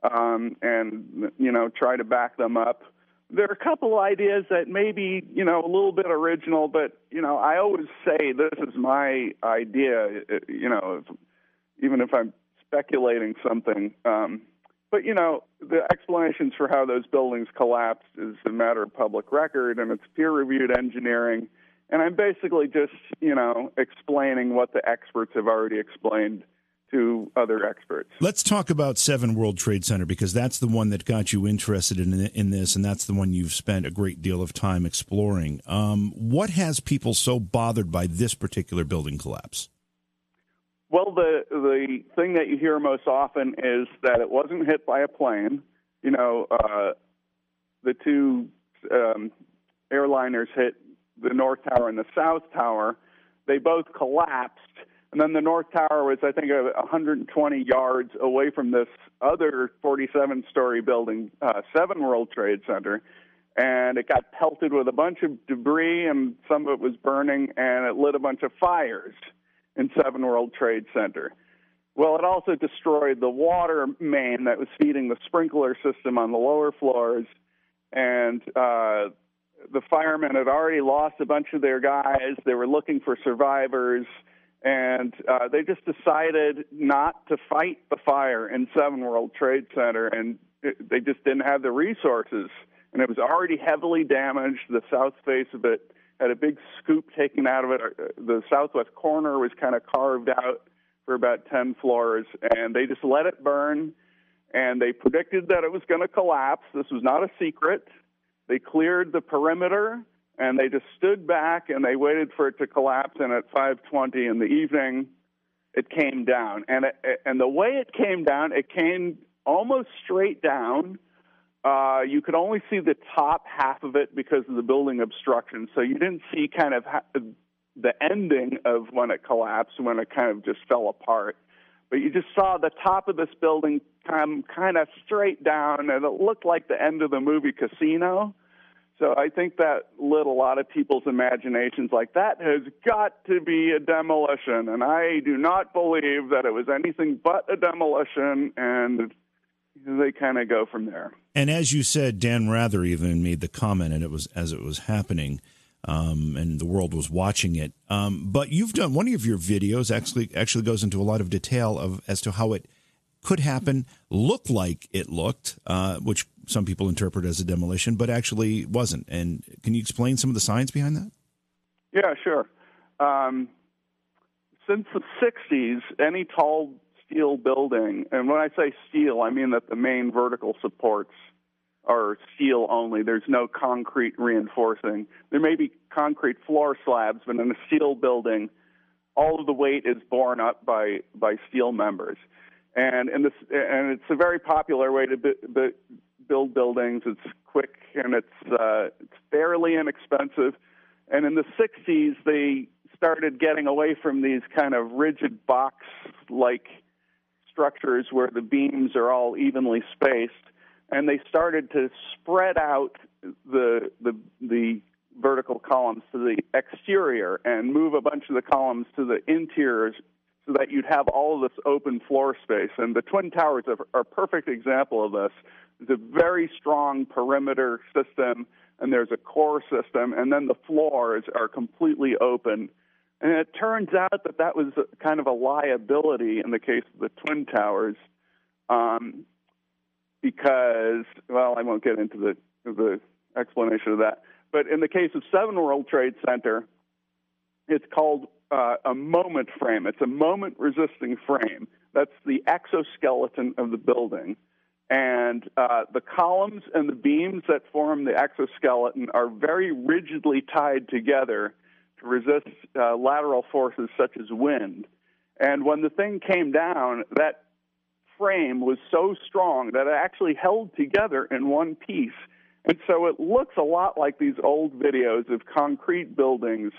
Speaker 4: um, and, you know, try to back them up. There are a couple ideas that maybe, you know, a little bit original, but, you know, I always say this is my idea, you know, even if I'm speculating something. Um, but you know, the explanations for how those buildings collapsed is a matter of public record, and it's peer-reviewed engineering. And I'm basically just, you know, explaining what the experts have already explained to other experts.
Speaker 2: Let's talk about Seven World Trade Center because that's the one that got you interested in in this, and that's the one you've spent a great deal of time exploring. Um, what has people so bothered by this particular building collapse?
Speaker 4: Well, the the thing that you hear most often is that it wasn't hit by a plane. You know, uh, the two um, airliners hit the North Tower and the South Tower. They both collapsed, and then the North Tower was, I think, 120 yards away from this other 47-story building, uh, Seven World Trade Center, and it got pelted with a bunch of debris, and some of it was burning, and it lit a bunch of fires in Seven World Trade Center. Well, it also destroyed the water main that was feeding the sprinkler system on the lower floors, and uh, the firemen had already lost a bunch of their guys. They were looking for survivors, and uh, they just decided not to fight the fire in Seven World Trade Center, and it, they just didn't have the resources. And it was already heavily damaged. The south face of it had a big scoop taken out of it. The southwest corner was kind of carved out for about 10 floors, and they just let it burn. And they predicted that it was going to collapse. This was not a secret. They cleared the perimeter, and they just stood back and they waited for it to collapse. And at 5:20 in the evening, it came down. And it, and the way it came down, it came almost straight down uh, you could only see the top half of it because of the building obstruction. So you didn't see kind of ha- the ending of when it collapsed, when it kind of just fell apart. But you just saw the top of this building come kind of straight down, and it looked like the end of the movie Casino. So I think that lit a lot of people's imaginations like that has got to be a demolition. And I do not believe that it was anything but a demolition. And they kind of go from there.
Speaker 2: And as you said, Dan Rather even made the comment, and it was as it was happening, um, and the world was watching it. Um, but you've done one of your videos actually actually goes into a lot of detail of as to how it could happen, looked like it looked, uh, which some people interpret as a demolition, but actually wasn't. And can you explain some of the science behind that?
Speaker 4: Yeah, sure. Um, since the 60s, any tall steel building, and when I say steel, I mean that the main vertical supports are steel only. There's no concrete reinforcing. There may be concrete floor slabs, but in a steel building, all of the weight is borne up by by steel members. And in this, and it's a very popular way to b- build buildings. It's quick and it's uh, it's fairly inexpensive. And in the 60s, they started getting away from these kind of rigid box-like structures where the beams are all evenly spaced, and they started to spread out the the the vertical columns to the exterior and move a bunch of the columns to the interiors so that you'd have all of this open floor space. And the Twin Towers are, are a perfect example of this. It's a very strong perimeter system, and there's a core system, and then the floors are completely open and it turns out that that was kind of a liability in the case of the Twin Towers, um, because well, I won't get into the the explanation of that. But in the case of Seven World Trade Center, it's called uh, a moment frame. It's a moment resisting frame. That's the exoskeleton of the building. And uh, the columns and the beams that form the exoskeleton are very rigidly tied together to resist uh, lateral forces such as wind. And when the thing came down, that frame was so strong that it actually held together in one piece. And so it looks a lot like these old videos of concrete buildings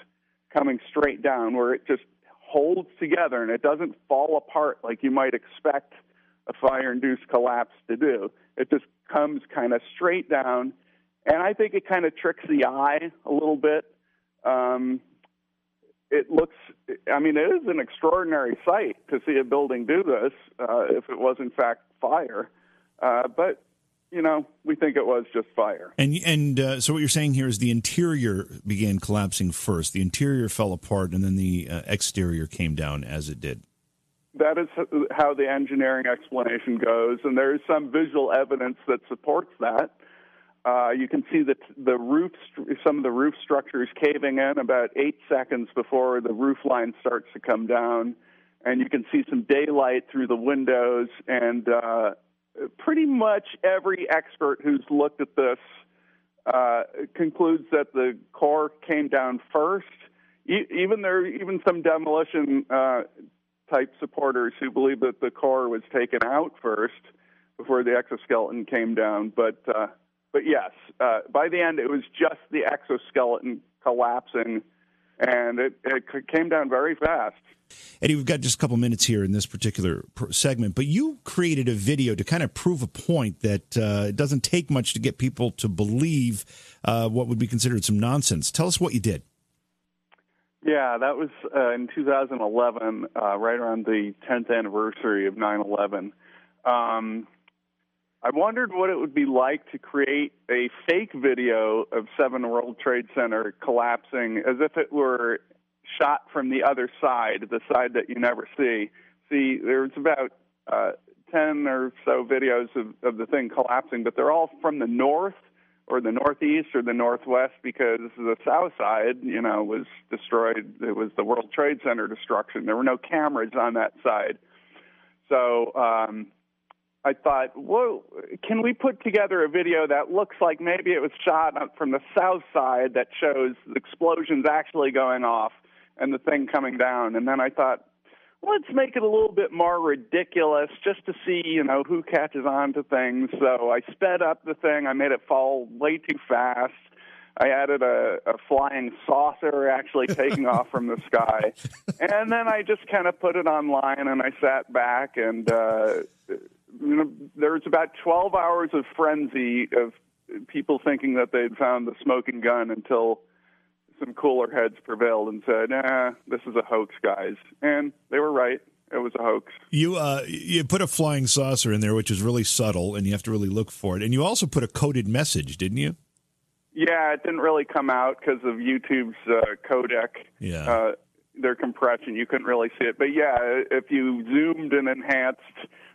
Speaker 4: coming straight down, where it just holds together and it doesn't fall apart like you might expect a fire induced collapse to do. It just comes kind of straight down. And I think it kind of tricks the eye a little bit. Um, it looks, I mean, it is an extraordinary sight to see a building do this uh, if it was in fact fire. Uh, but you know, we think it was just fire.
Speaker 2: And and uh, so what you're saying here is the interior began collapsing first. The interior fell apart, and then the uh, exterior came down as it did.
Speaker 4: That is how the engineering explanation goes, and there is some visual evidence that supports that. Uh, you can see that the roof, some of the roof structures caving in about eight seconds before the roof line starts to come down, and you can see some daylight through the windows. And uh, pretty much every expert who's looked at this uh, concludes that the core came down first. E- even there, even some demolition uh, type supporters who believe that the core was taken out first before the exoskeleton came down, but uh, but yes, uh, by the end, it was just the exoskeleton collapsing, and it, it came down very fast.
Speaker 2: Eddie, we've got just a couple minutes here in this particular segment, but you created a video to kind of prove a point that uh, it doesn't take much to get people to believe uh, what would be considered some nonsense. Tell us what you did.
Speaker 4: Yeah, that was uh, in 2011, uh, right around the 10th anniversary of 9 11. Um, I wondered what it would be like to create a fake video of Seven World Trade Center collapsing as if it were shot from the other side, the side that you never see. See, there's about uh, 10 or so videos of, of the thing collapsing, but they're all from the north or the northeast or the northwest because the south side, you know, was destroyed. It was the World Trade Center destruction. There were no cameras on that side. So, um, I thought, whoa, can we put together a video that looks like maybe it was shot from the south side that shows the explosions actually going off and the thing coming down? And then I thought, let's make it a little bit more ridiculous just to see, you know, who catches on to things. So I sped up the thing. I made it fall way too fast. I added a, a flying saucer actually taking off from the sky. And then I just kind of put it online and I sat back and, uh, you know, there was about 12 hours of frenzy of people thinking that they'd found the smoking gun until some cooler heads prevailed and said, "Nah, this is a hoax, guys," and they were right. It was a hoax.
Speaker 2: You uh, you put a flying saucer in there, which is really subtle, and you have to really look for it. And you also put a coded message, didn't you?
Speaker 4: Yeah, it didn't really come out because of YouTube's uh, codec.
Speaker 2: Yeah.
Speaker 4: Uh, their compression, you couldn't really see it. But yeah, if you zoomed and enhanced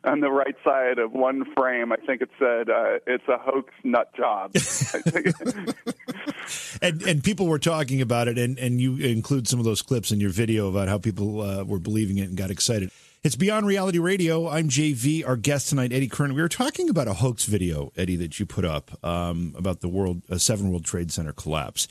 Speaker 4: on the right side of one frame, I think it said uh, it's a hoax nut job.
Speaker 2: and and people were talking about it, and and you include some of those clips in your video about how people uh, were believing it and got excited. It's Beyond Reality Radio. I'm JV. Our guest tonight, Eddie Current. We were talking about a hoax video, Eddie, that you put up um, about the World uh, Seven World Trade Center collapse.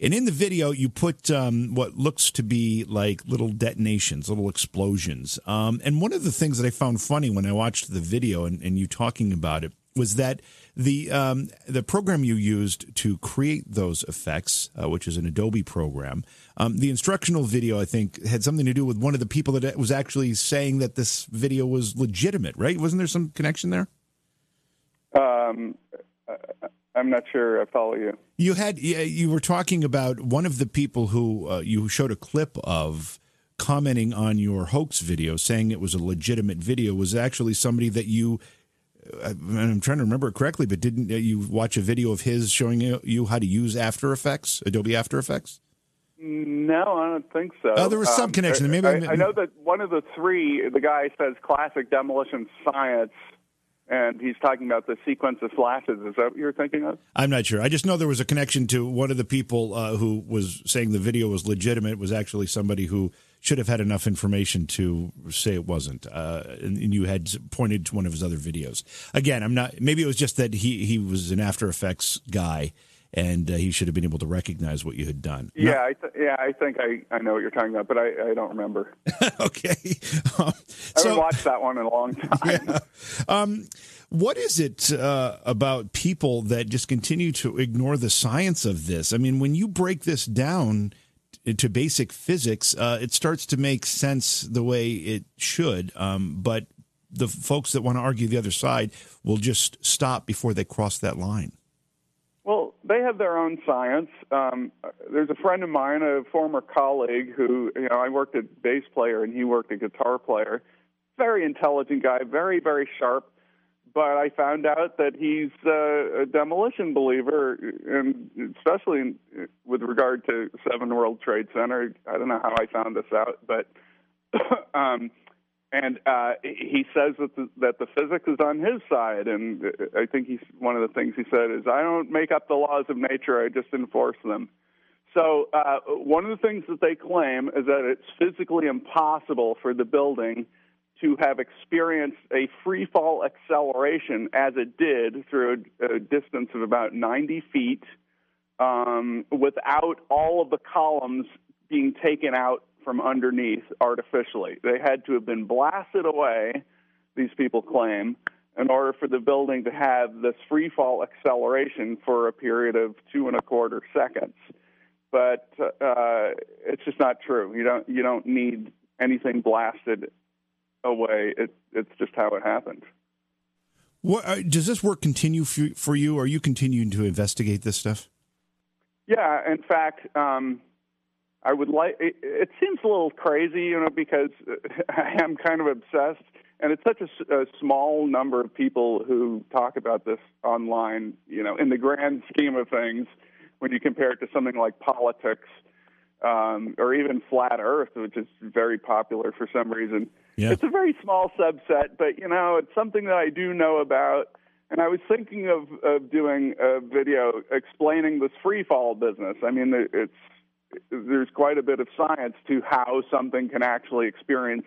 Speaker 2: And in the video, you put um, what looks to be like little detonations, little explosions. Um, and one of the things that I found funny when I watched the video and, and you talking about it was that the um, the program you used to create those effects, uh, which is an Adobe program, um, the instructional video, I think, had something to do with one of the people that was actually saying that this video was legitimate, right? Wasn't there some connection there?
Speaker 4: Um, I'm not sure I follow you.
Speaker 2: You had you were talking about one of the people who uh, you showed a clip of commenting on your hoax video, saying it was a legitimate video, was actually somebody that you. Uh, I'm trying to remember it correctly, but didn't you watch a video of his showing you how to use After Effects, Adobe After Effects?
Speaker 4: No, I don't think so.
Speaker 2: Oh, there was some um, connection. Maybe
Speaker 4: I, I, know that one of the three, the guy says classic demolition science, and he's talking about the sequence of flashes. Is that what you're thinking of?
Speaker 2: I'm not sure. I just know there was a connection to one of the people uh, who was saying the video was legitimate was actually somebody who should have had enough information to say it wasn't. Uh, and, and, you had pointed to one of his other videos. Again, I'm not. Maybe it was just that he he was an After Effects guy and uh, he should have been able to recognize what you had done.
Speaker 4: Yeah, I th- yeah, I think I, I know what you're talking about, but I, I don't remember.
Speaker 2: okay,
Speaker 4: um, I haven't watched that one in a long time. Yeah.
Speaker 2: Um, what is it uh, about people that just continue to ignore the science of this? I mean, when you break this down to basic physics, uh, it starts to make sense the way it should. Um, but the folks that want to argue the other side will just stop before they cross that line.
Speaker 4: They have their own science. Um, there's a friend of mine, a former colleague, who you know I worked at bass player and he worked at guitar player. Very intelligent guy, very very sharp. But I found out that he's uh, a demolition believer, and especially in, with regard to Seven World Trade Center. I don't know how I found this out, but um, and uh, he says that the, that the physics is on his side. And I think he's one of the things he said is, "I don't make up the laws of nature; I just enforce them." So uh, one of the things that they claim is that it's physically impossible for the building to have experienced a free fall acceleration as it did through a, a distance of about 90 feet um, without all of the columns being taken out from underneath artificially. They had to have been blasted away, these people claim, in order for the building to have this free fall acceleration for a period of two and a quarter seconds. But uh, it's just not true. You don't you don't need anything blasted away. It, it's just how it happened.
Speaker 2: What, uh, does this work continue for, for you? Are you continuing to investigate this stuff?
Speaker 4: Yeah, in fact, um, I would like. It, it seems a little crazy, you know, because I am kind of obsessed, and it's such a, a small number of people who talk about this online. You know, in the grand scheme of things, when you compare it to something like politics, um, or even flat Earth, which is very popular for some reason.
Speaker 2: Yeah.
Speaker 4: It's a very small subset, but you know, it's something that I do know about. And I was thinking of, of doing a video explaining this free fall business. I mean, it's there's quite a bit of science to how something can actually experience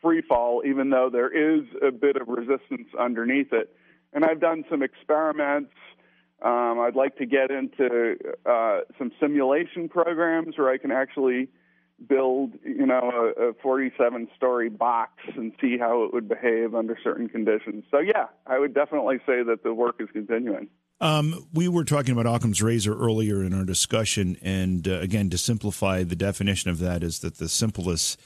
Speaker 4: free fall, even though there is a bit of resistance underneath it. And I've done some experiments. Um, I'd like to get into uh, some simulation programs where I can actually build, you know, a, a 47-story box and see how it would behave under certain conditions. So yeah, I would definitely say that the work is continuing.
Speaker 2: Um, we were talking about Occam's razor earlier in our discussion, and uh, again, to simplify, the definition of that is that the simplest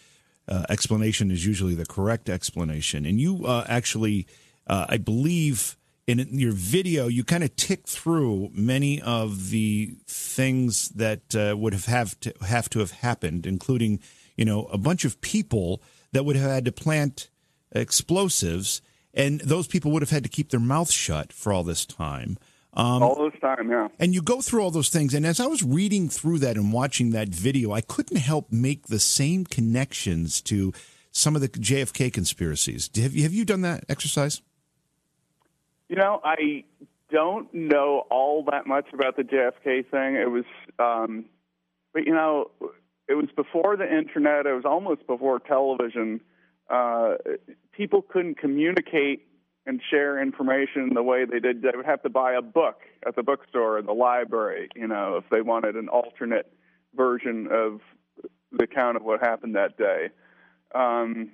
Speaker 2: uh, explanation is usually the correct explanation. And you uh, actually, uh, I believe, in your video, you kind of tick through many of the things that uh, would have have to, have to have happened, including, you know, a bunch of people that would have had to plant explosives, and those people would have had to keep their mouth shut for all this time.
Speaker 4: Um, all this time, yeah.
Speaker 2: And you go through all those things. And as I was reading through that and watching that video, I couldn't help make the same connections to some of the JFK conspiracies. Have you, have you done that exercise?
Speaker 4: You know, I don't know all that much about the JFK thing. It was, um, but you know, it was before the internet. It was almost before television. Uh, people couldn't communicate and share information the way they did. They would have to buy a book at the bookstore or the library, you know, if they wanted an alternate version of the account of what happened that day. Um,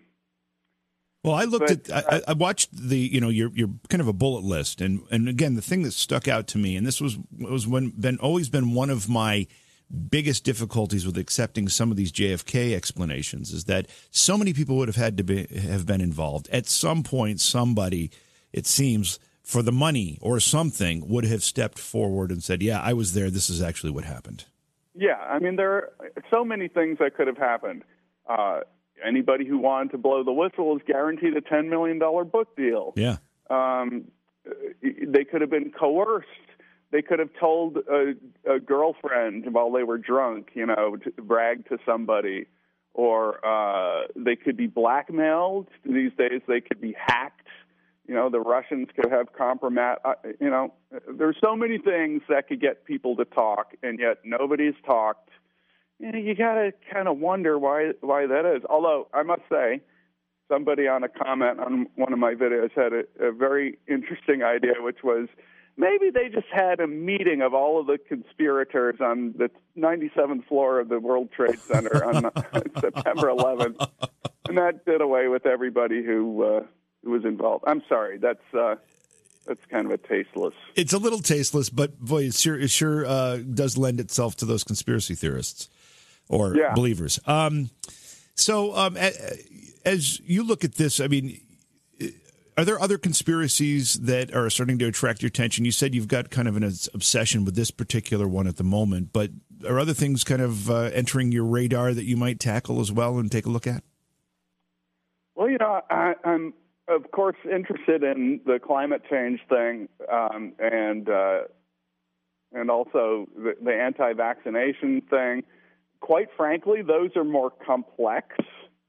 Speaker 2: well, I looked but, at, I, I, watched the, you know, your your kind of a bullet list, and and again, the thing that stuck out to me, and this was was when been always been one of my biggest difficulties with accepting some of these JFK explanations is that so many people would have had to be, have been involved. At some point, somebody, it seems, for the money or something, would have stepped forward and said, "Yeah, I was there. This is actually what happened."
Speaker 4: Yeah, I mean, there are so many things that could have happened. Uh, anybody who wanted to blow the whistle is guaranteed a ten million dollar book deal.
Speaker 2: Yeah.
Speaker 4: Um, they could have been coerced they could have told a, a girlfriend while they were drunk, you know, to brag to somebody, or uh, they could be blackmailed. These days, they could be hacked. you know, the Russians could have compromise. Uh, you know, there's so many things that could get people to talk, and yet nobody's talked. You you got to kind of wonder why why that is. Although I must say, somebody on a comment on one of my videos had a, a very interesting idea, which was maybe they just had a meeting of all of the conspirators on the 97th floor of the World Trade Center on September 11th, and that did away with everybody who uh, who was involved. I'm sorry, that's. Uh, that's kind of a tasteless.
Speaker 2: It's a little tasteless, but boy, it sure it sure uh, does lend itself to those conspiracy theorists or yeah. believers. Um, so, um, as you look at this, I mean, are there other conspiracies that are starting to attract your attention? You said you've got kind of an obsession with this particular one at the moment, but are other things kind of uh, entering your radar that you might tackle as well and take a look at?
Speaker 4: Well, you know, I, am of course interested in the climate change thing, um, and uh, and also the, the anti-vaccination thing. Quite frankly, those are more complex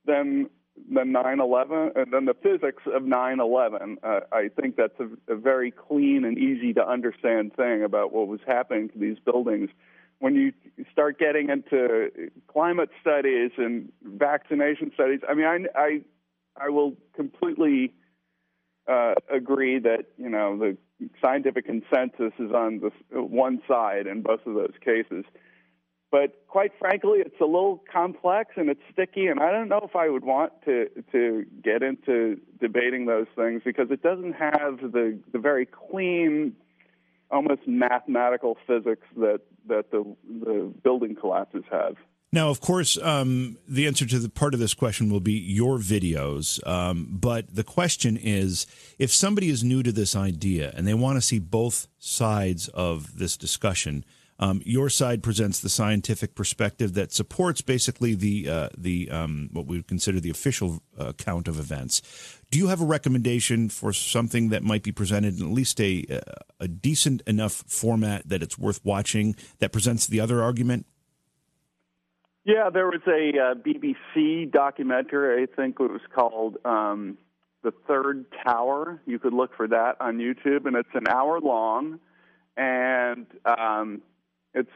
Speaker 4: than than 9/11 and then the physics of 9/11. Uh, I think that's a, a, very clean and easy to understand thing about what was happening to these buildings. When you start getting into climate studies and vaccination studies, I mean, I I, I will completely uh, agree that you know the scientific consensus is on the one side in both of those cases. But quite frankly, it's a little complex and it's sticky, and I don't know if I would want to to get into debating those things because it doesn't have the the very clean, almost mathematical physics that that the the building collapses have.
Speaker 2: Now, of course, um, the answer to the part of this question will be your videos. Um, but the question is if somebody is new to this idea and they want to see both sides of this discussion, um, your side presents the scientific perspective that supports basically the uh, the um, what we would consider the official uh, count of events. Do you have a recommendation for something that might be presented in at least a a decent enough format that it's worth watching that presents the other argument?
Speaker 4: Yeah, there was a uh, BBC documentary. I think it was called um, "The Third Tower." You could look for that on YouTube, and it's an hour long, and um, it's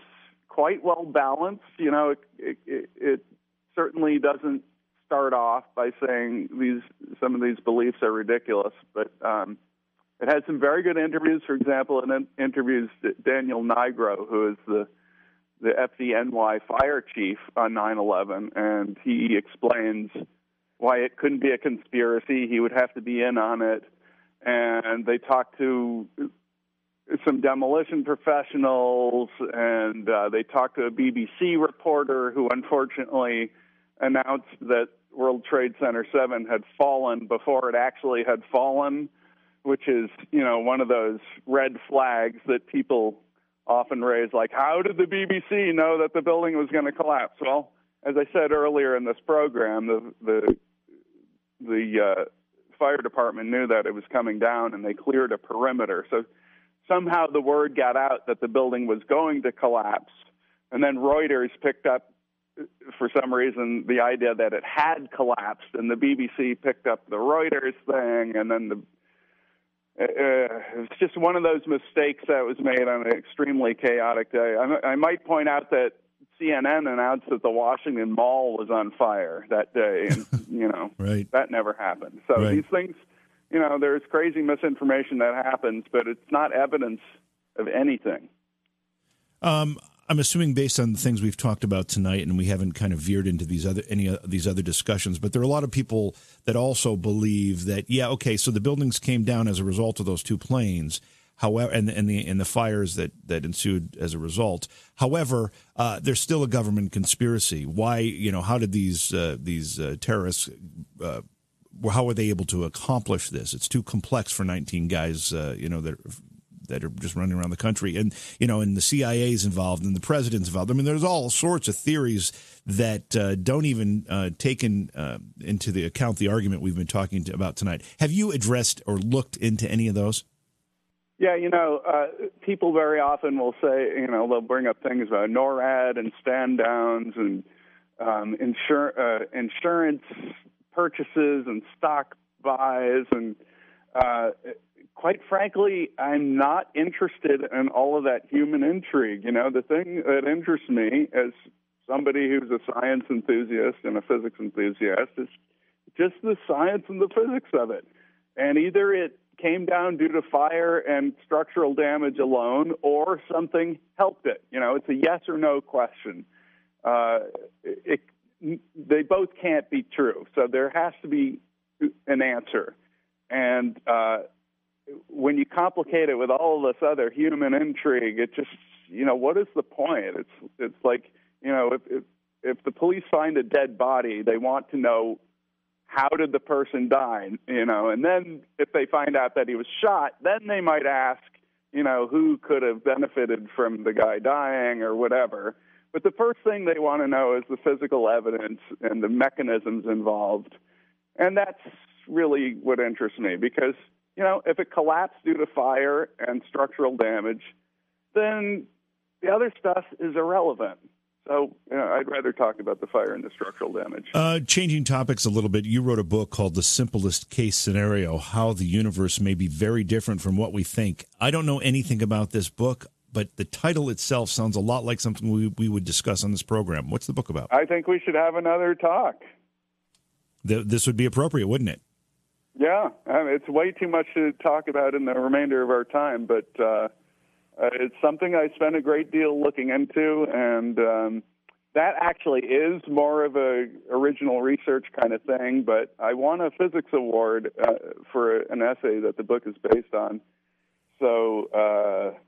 Speaker 4: quite well balanced. You know, it, it, it certainly doesn't start off by saying these some of these beliefs are ridiculous, but um, it has some very good interviews. For example, it interviews Daniel Nigro, who is the the FDNY fire chief on 9/11, and he explains why it couldn't be a conspiracy. He would have to be in on it, and they talk to some demolition professionals, and uh, they talked to a BBC reporter who unfortunately announced that World Trade Center 7 had fallen before it actually had fallen, which is, you know, one of those red flags that people often raise like, how did the BBC know that the building was going to collapse? Well, as I said earlier in this program, the the the uh, fire department knew that it was coming down, and they cleared a perimeter. So somehow the word got out that the building was going to collapse, and then Reuters picked up, for some reason, the idea that it had collapsed, and the BBC picked up the Reuters thing, and then the uh, it's just one of those mistakes that was made on an extremely chaotic day. I, I might point out that CNN announced that the Washington Mall was on fire that day, and you know
Speaker 2: right.
Speaker 4: that never happened. So right. these things you know, there's crazy misinformation that happens, but it's not evidence of anything.
Speaker 2: Um, I'm assuming based on the things we've talked about tonight, and we haven't kind of veered into these other any of these other discussions, but there are a lot of people that also believe that yeah, okay, so the buildings came down as a result of those two planes. However, and, and the and the fires that, that ensued as a result. However, uh, there's still a government conspiracy. Why, you know, how did these uh, these uh, terrorists uh, how were they able to accomplish this? It's too complex for 19 guys, uh, you know, that that are just running around the country, and you know, and the CIA's involved, and the president's involved. I mean, there's all sorts of theories that uh, don't even uh, take in, uh, into the account the argument we've been talking to, about tonight. Have you addressed or looked into any of those?
Speaker 4: Yeah, you know, uh, people very often will say, you know, they'll bring up things about NORAD and stand downs and um, insur- uh, insurance purchases and stock buys and uh, quite frankly, I'm not interested in all of that human intrigue. You know, the thing that interests me as somebody who's a science enthusiast and a physics enthusiast is just the science and the physics of it. And either it came down due to fire and structural damage alone, or something helped it. You know, it's a yes or no question. Uh, it, they both can't be true, so there has to be an answer. And uh, when you complicate it with all this other human intrigue, it just you know what is the point? It's it's like you know if if, if the police find a dead body, they want to know how did the person die, you know, and then if they find out that he was shot, then they might ask, you know, who could have benefited from the guy dying or whatever. But the first thing they want to know is the physical evidence and the mechanisms involved. And that's really what interests me because you know, if it collapsed due to fire and structural damage, then the other stuff is irrelevant. So you know, I'd rather talk about the fire and the structural damage.
Speaker 2: Uh, changing topics a little bit, you wrote a book called The Simplest Case Scenario How the Universe May Be Very Different from What We Think. I don't know anything about this book, but the title itself sounds a lot like something we, we would discuss on this program. What's the book about?
Speaker 4: I think we should have another talk.
Speaker 2: The, this would be appropriate, wouldn't it?
Speaker 4: Yeah, I mean, it's way too much to talk about in the remainder of our time, but uh, uh, it's something I spent a great deal looking into, and um, that actually is more of a original research kind of thing. But I won a physics award uh, for an essay that the book is based on, so uh,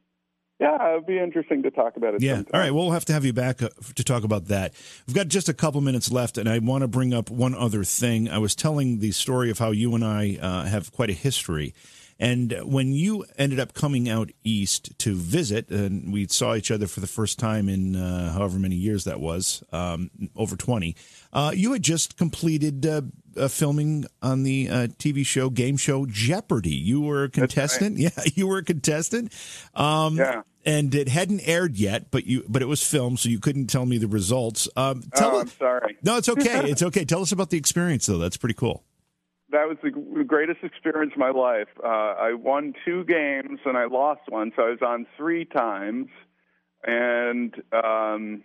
Speaker 4: yeah, it'd be interesting to talk about it.
Speaker 2: Yeah.
Speaker 4: Sometime.
Speaker 2: All right. Well, we'll have to have you back uh, to talk about that. We've got just a couple minutes left, and I want to bring up one other thing. I was telling the story of how you and I uh, have quite a history. And when you ended up coming out east to visit, and we saw each other for the first time in uh, however many years that was, um, over 20, uh, you had just completed uh, uh filming on the uh, TV show, game show Jeopardy. You were a contestant.
Speaker 4: Right.
Speaker 2: Yeah, you were a contestant. Um,
Speaker 4: yeah.
Speaker 2: And it hadn't aired yet, but you but it was filmed, so you couldn't tell me the results. Um, tell
Speaker 4: oh, I'm sorry.
Speaker 2: No, it's okay. it's okay. Tell us about the experience, though. That's pretty cool
Speaker 4: that was the greatest experience of my life. Uh, I won two games and I lost one, so I was on three times, and um,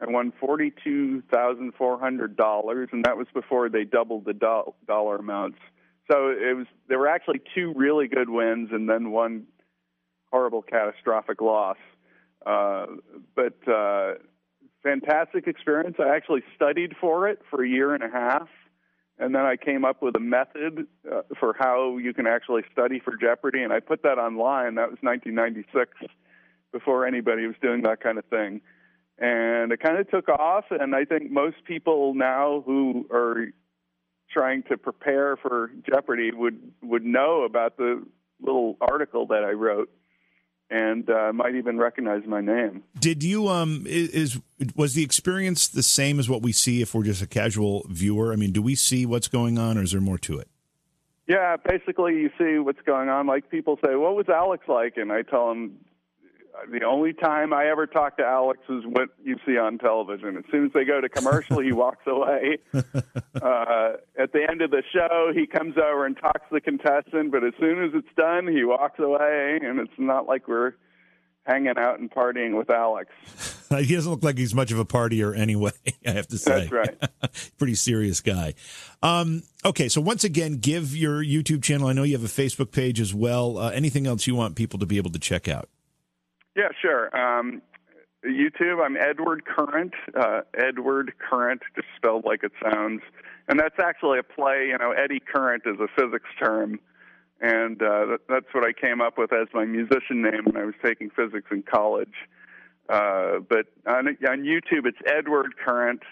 Speaker 4: I won forty-two thousand four hundred dollars, and that was before they doubled the do- dollar amounts. So it was there were actually two really good wins and then one horrible catastrophic loss. Uh, but uh, fantastic experience. I actually studied for it for a year and a half and then I came up with a method uh, for how you can actually study for Jeopardy, and I put that online. That was 1996, before anybody was doing that kind of thing, and it kind of took off. And I think most people now who are trying to prepare for Jeopardy would would know about the little article that I wrote and uh, might even recognize my name.
Speaker 2: Did you um is was the experience the same as what we see if we're just a casual viewer? I mean, do we see what's going on, or is there more to it?
Speaker 4: Yeah, basically, you see what's going on. Like people say, "What was Alex like?" And I tell them the only time I ever talk to Alex is what you see on television. As soon as they go to commercial, he walks away. Uh, at the end of the show, he comes over and talks to the contestant, but as soon as it's done, he walks away, and it's not like we're hanging out and partying with Alex.
Speaker 2: he doesn't look like he's much of a partier anyway, I have to say.
Speaker 4: That's right.
Speaker 2: Pretty serious guy. Um, okay, so once again, give your YouTube channel. I know you have a Facebook page as well. Uh, anything else you want people to be able to check out?
Speaker 4: Yeah, sure. Um, YouTube, I'm Edward Current. Uh, Edward Current, just spelled like it sounds. And that's actually a play. You know, Eddie Current is a physics term. And uh, that's what I came up with as my musician name when I was taking physics in college. Uh, but on, on YouTube, it's Edward Current.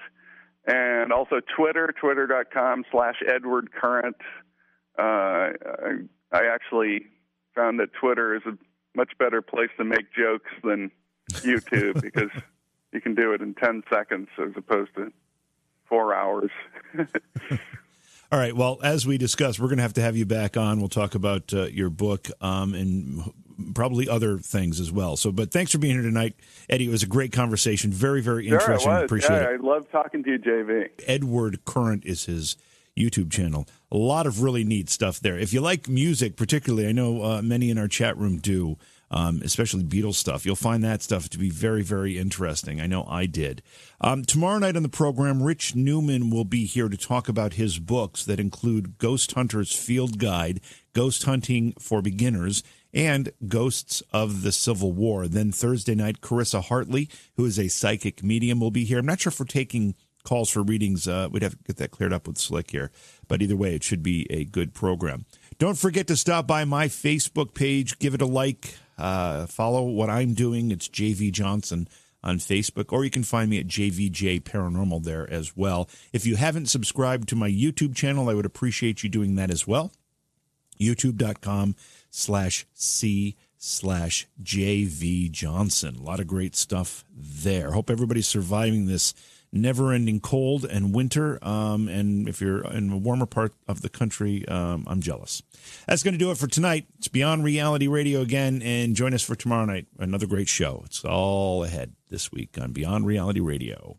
Speaker 4: And also Twitter, twitter.com slash Edward Current. Uh, I, I actually found that Twitter is a much better place to make jokes than YouTube because you can do it in 10 seconds as opposed to four hours.
Speaker 2: All right. Well, as we discussed, we're going to have to have you back on. We'll talk about uh, your book um, and probably other things as well. So, but thanks for being here tonight, Eddie. It was a great conversation. Very, very interesting.
Speaker 4: Sure,
Speaker 2: Appreciate
Speaker 4: yeah,
Speaker 2: it.
Speaker 4: I love talking to you, JV.
Speaker 2: Edward Current is his YouTube channel. A lot of really neat stuff there. If you like music, particularly, I know uh, many in our chat room do, um, especially Beatles stuff. You'll find that stuff to be very, very interesting. I know I did. Um, tomorrow night on the program, Rich Newman will be here to talk about his books that include Ghost Hunter's Field Guide, Ghost Hunting for Beginners, and Ghosts of the Civil War. Then Thursday night, Carissa Hartley, who is a psychic medium, will be here. I'm not sure if we're taking calls for readings. Uh, we'd have to get that cleared up with Slick here. But either way, it should be a good program. Don't forget to stop by my Facebook page, give it a like, uh, follow what I'm doing. It's JV Johnson on Facebook, or you can find me at JVJ Paranormal there as well. If you haven't subscribed to my YouTube channel, I would appreciate you doing that as well. YouTube.com slash C slash JV Johnson. A lot of great stuff there. Hope everybody's surviving this never ending cold and winter. Um, and if you're in a warmer part of the country, um, I'm jealous. That's going to do it for tonight. It's Beyond Reality Radio again. And join us for tomorrow night. Another great show. It's all ahead this week on Beyond Reality Radio.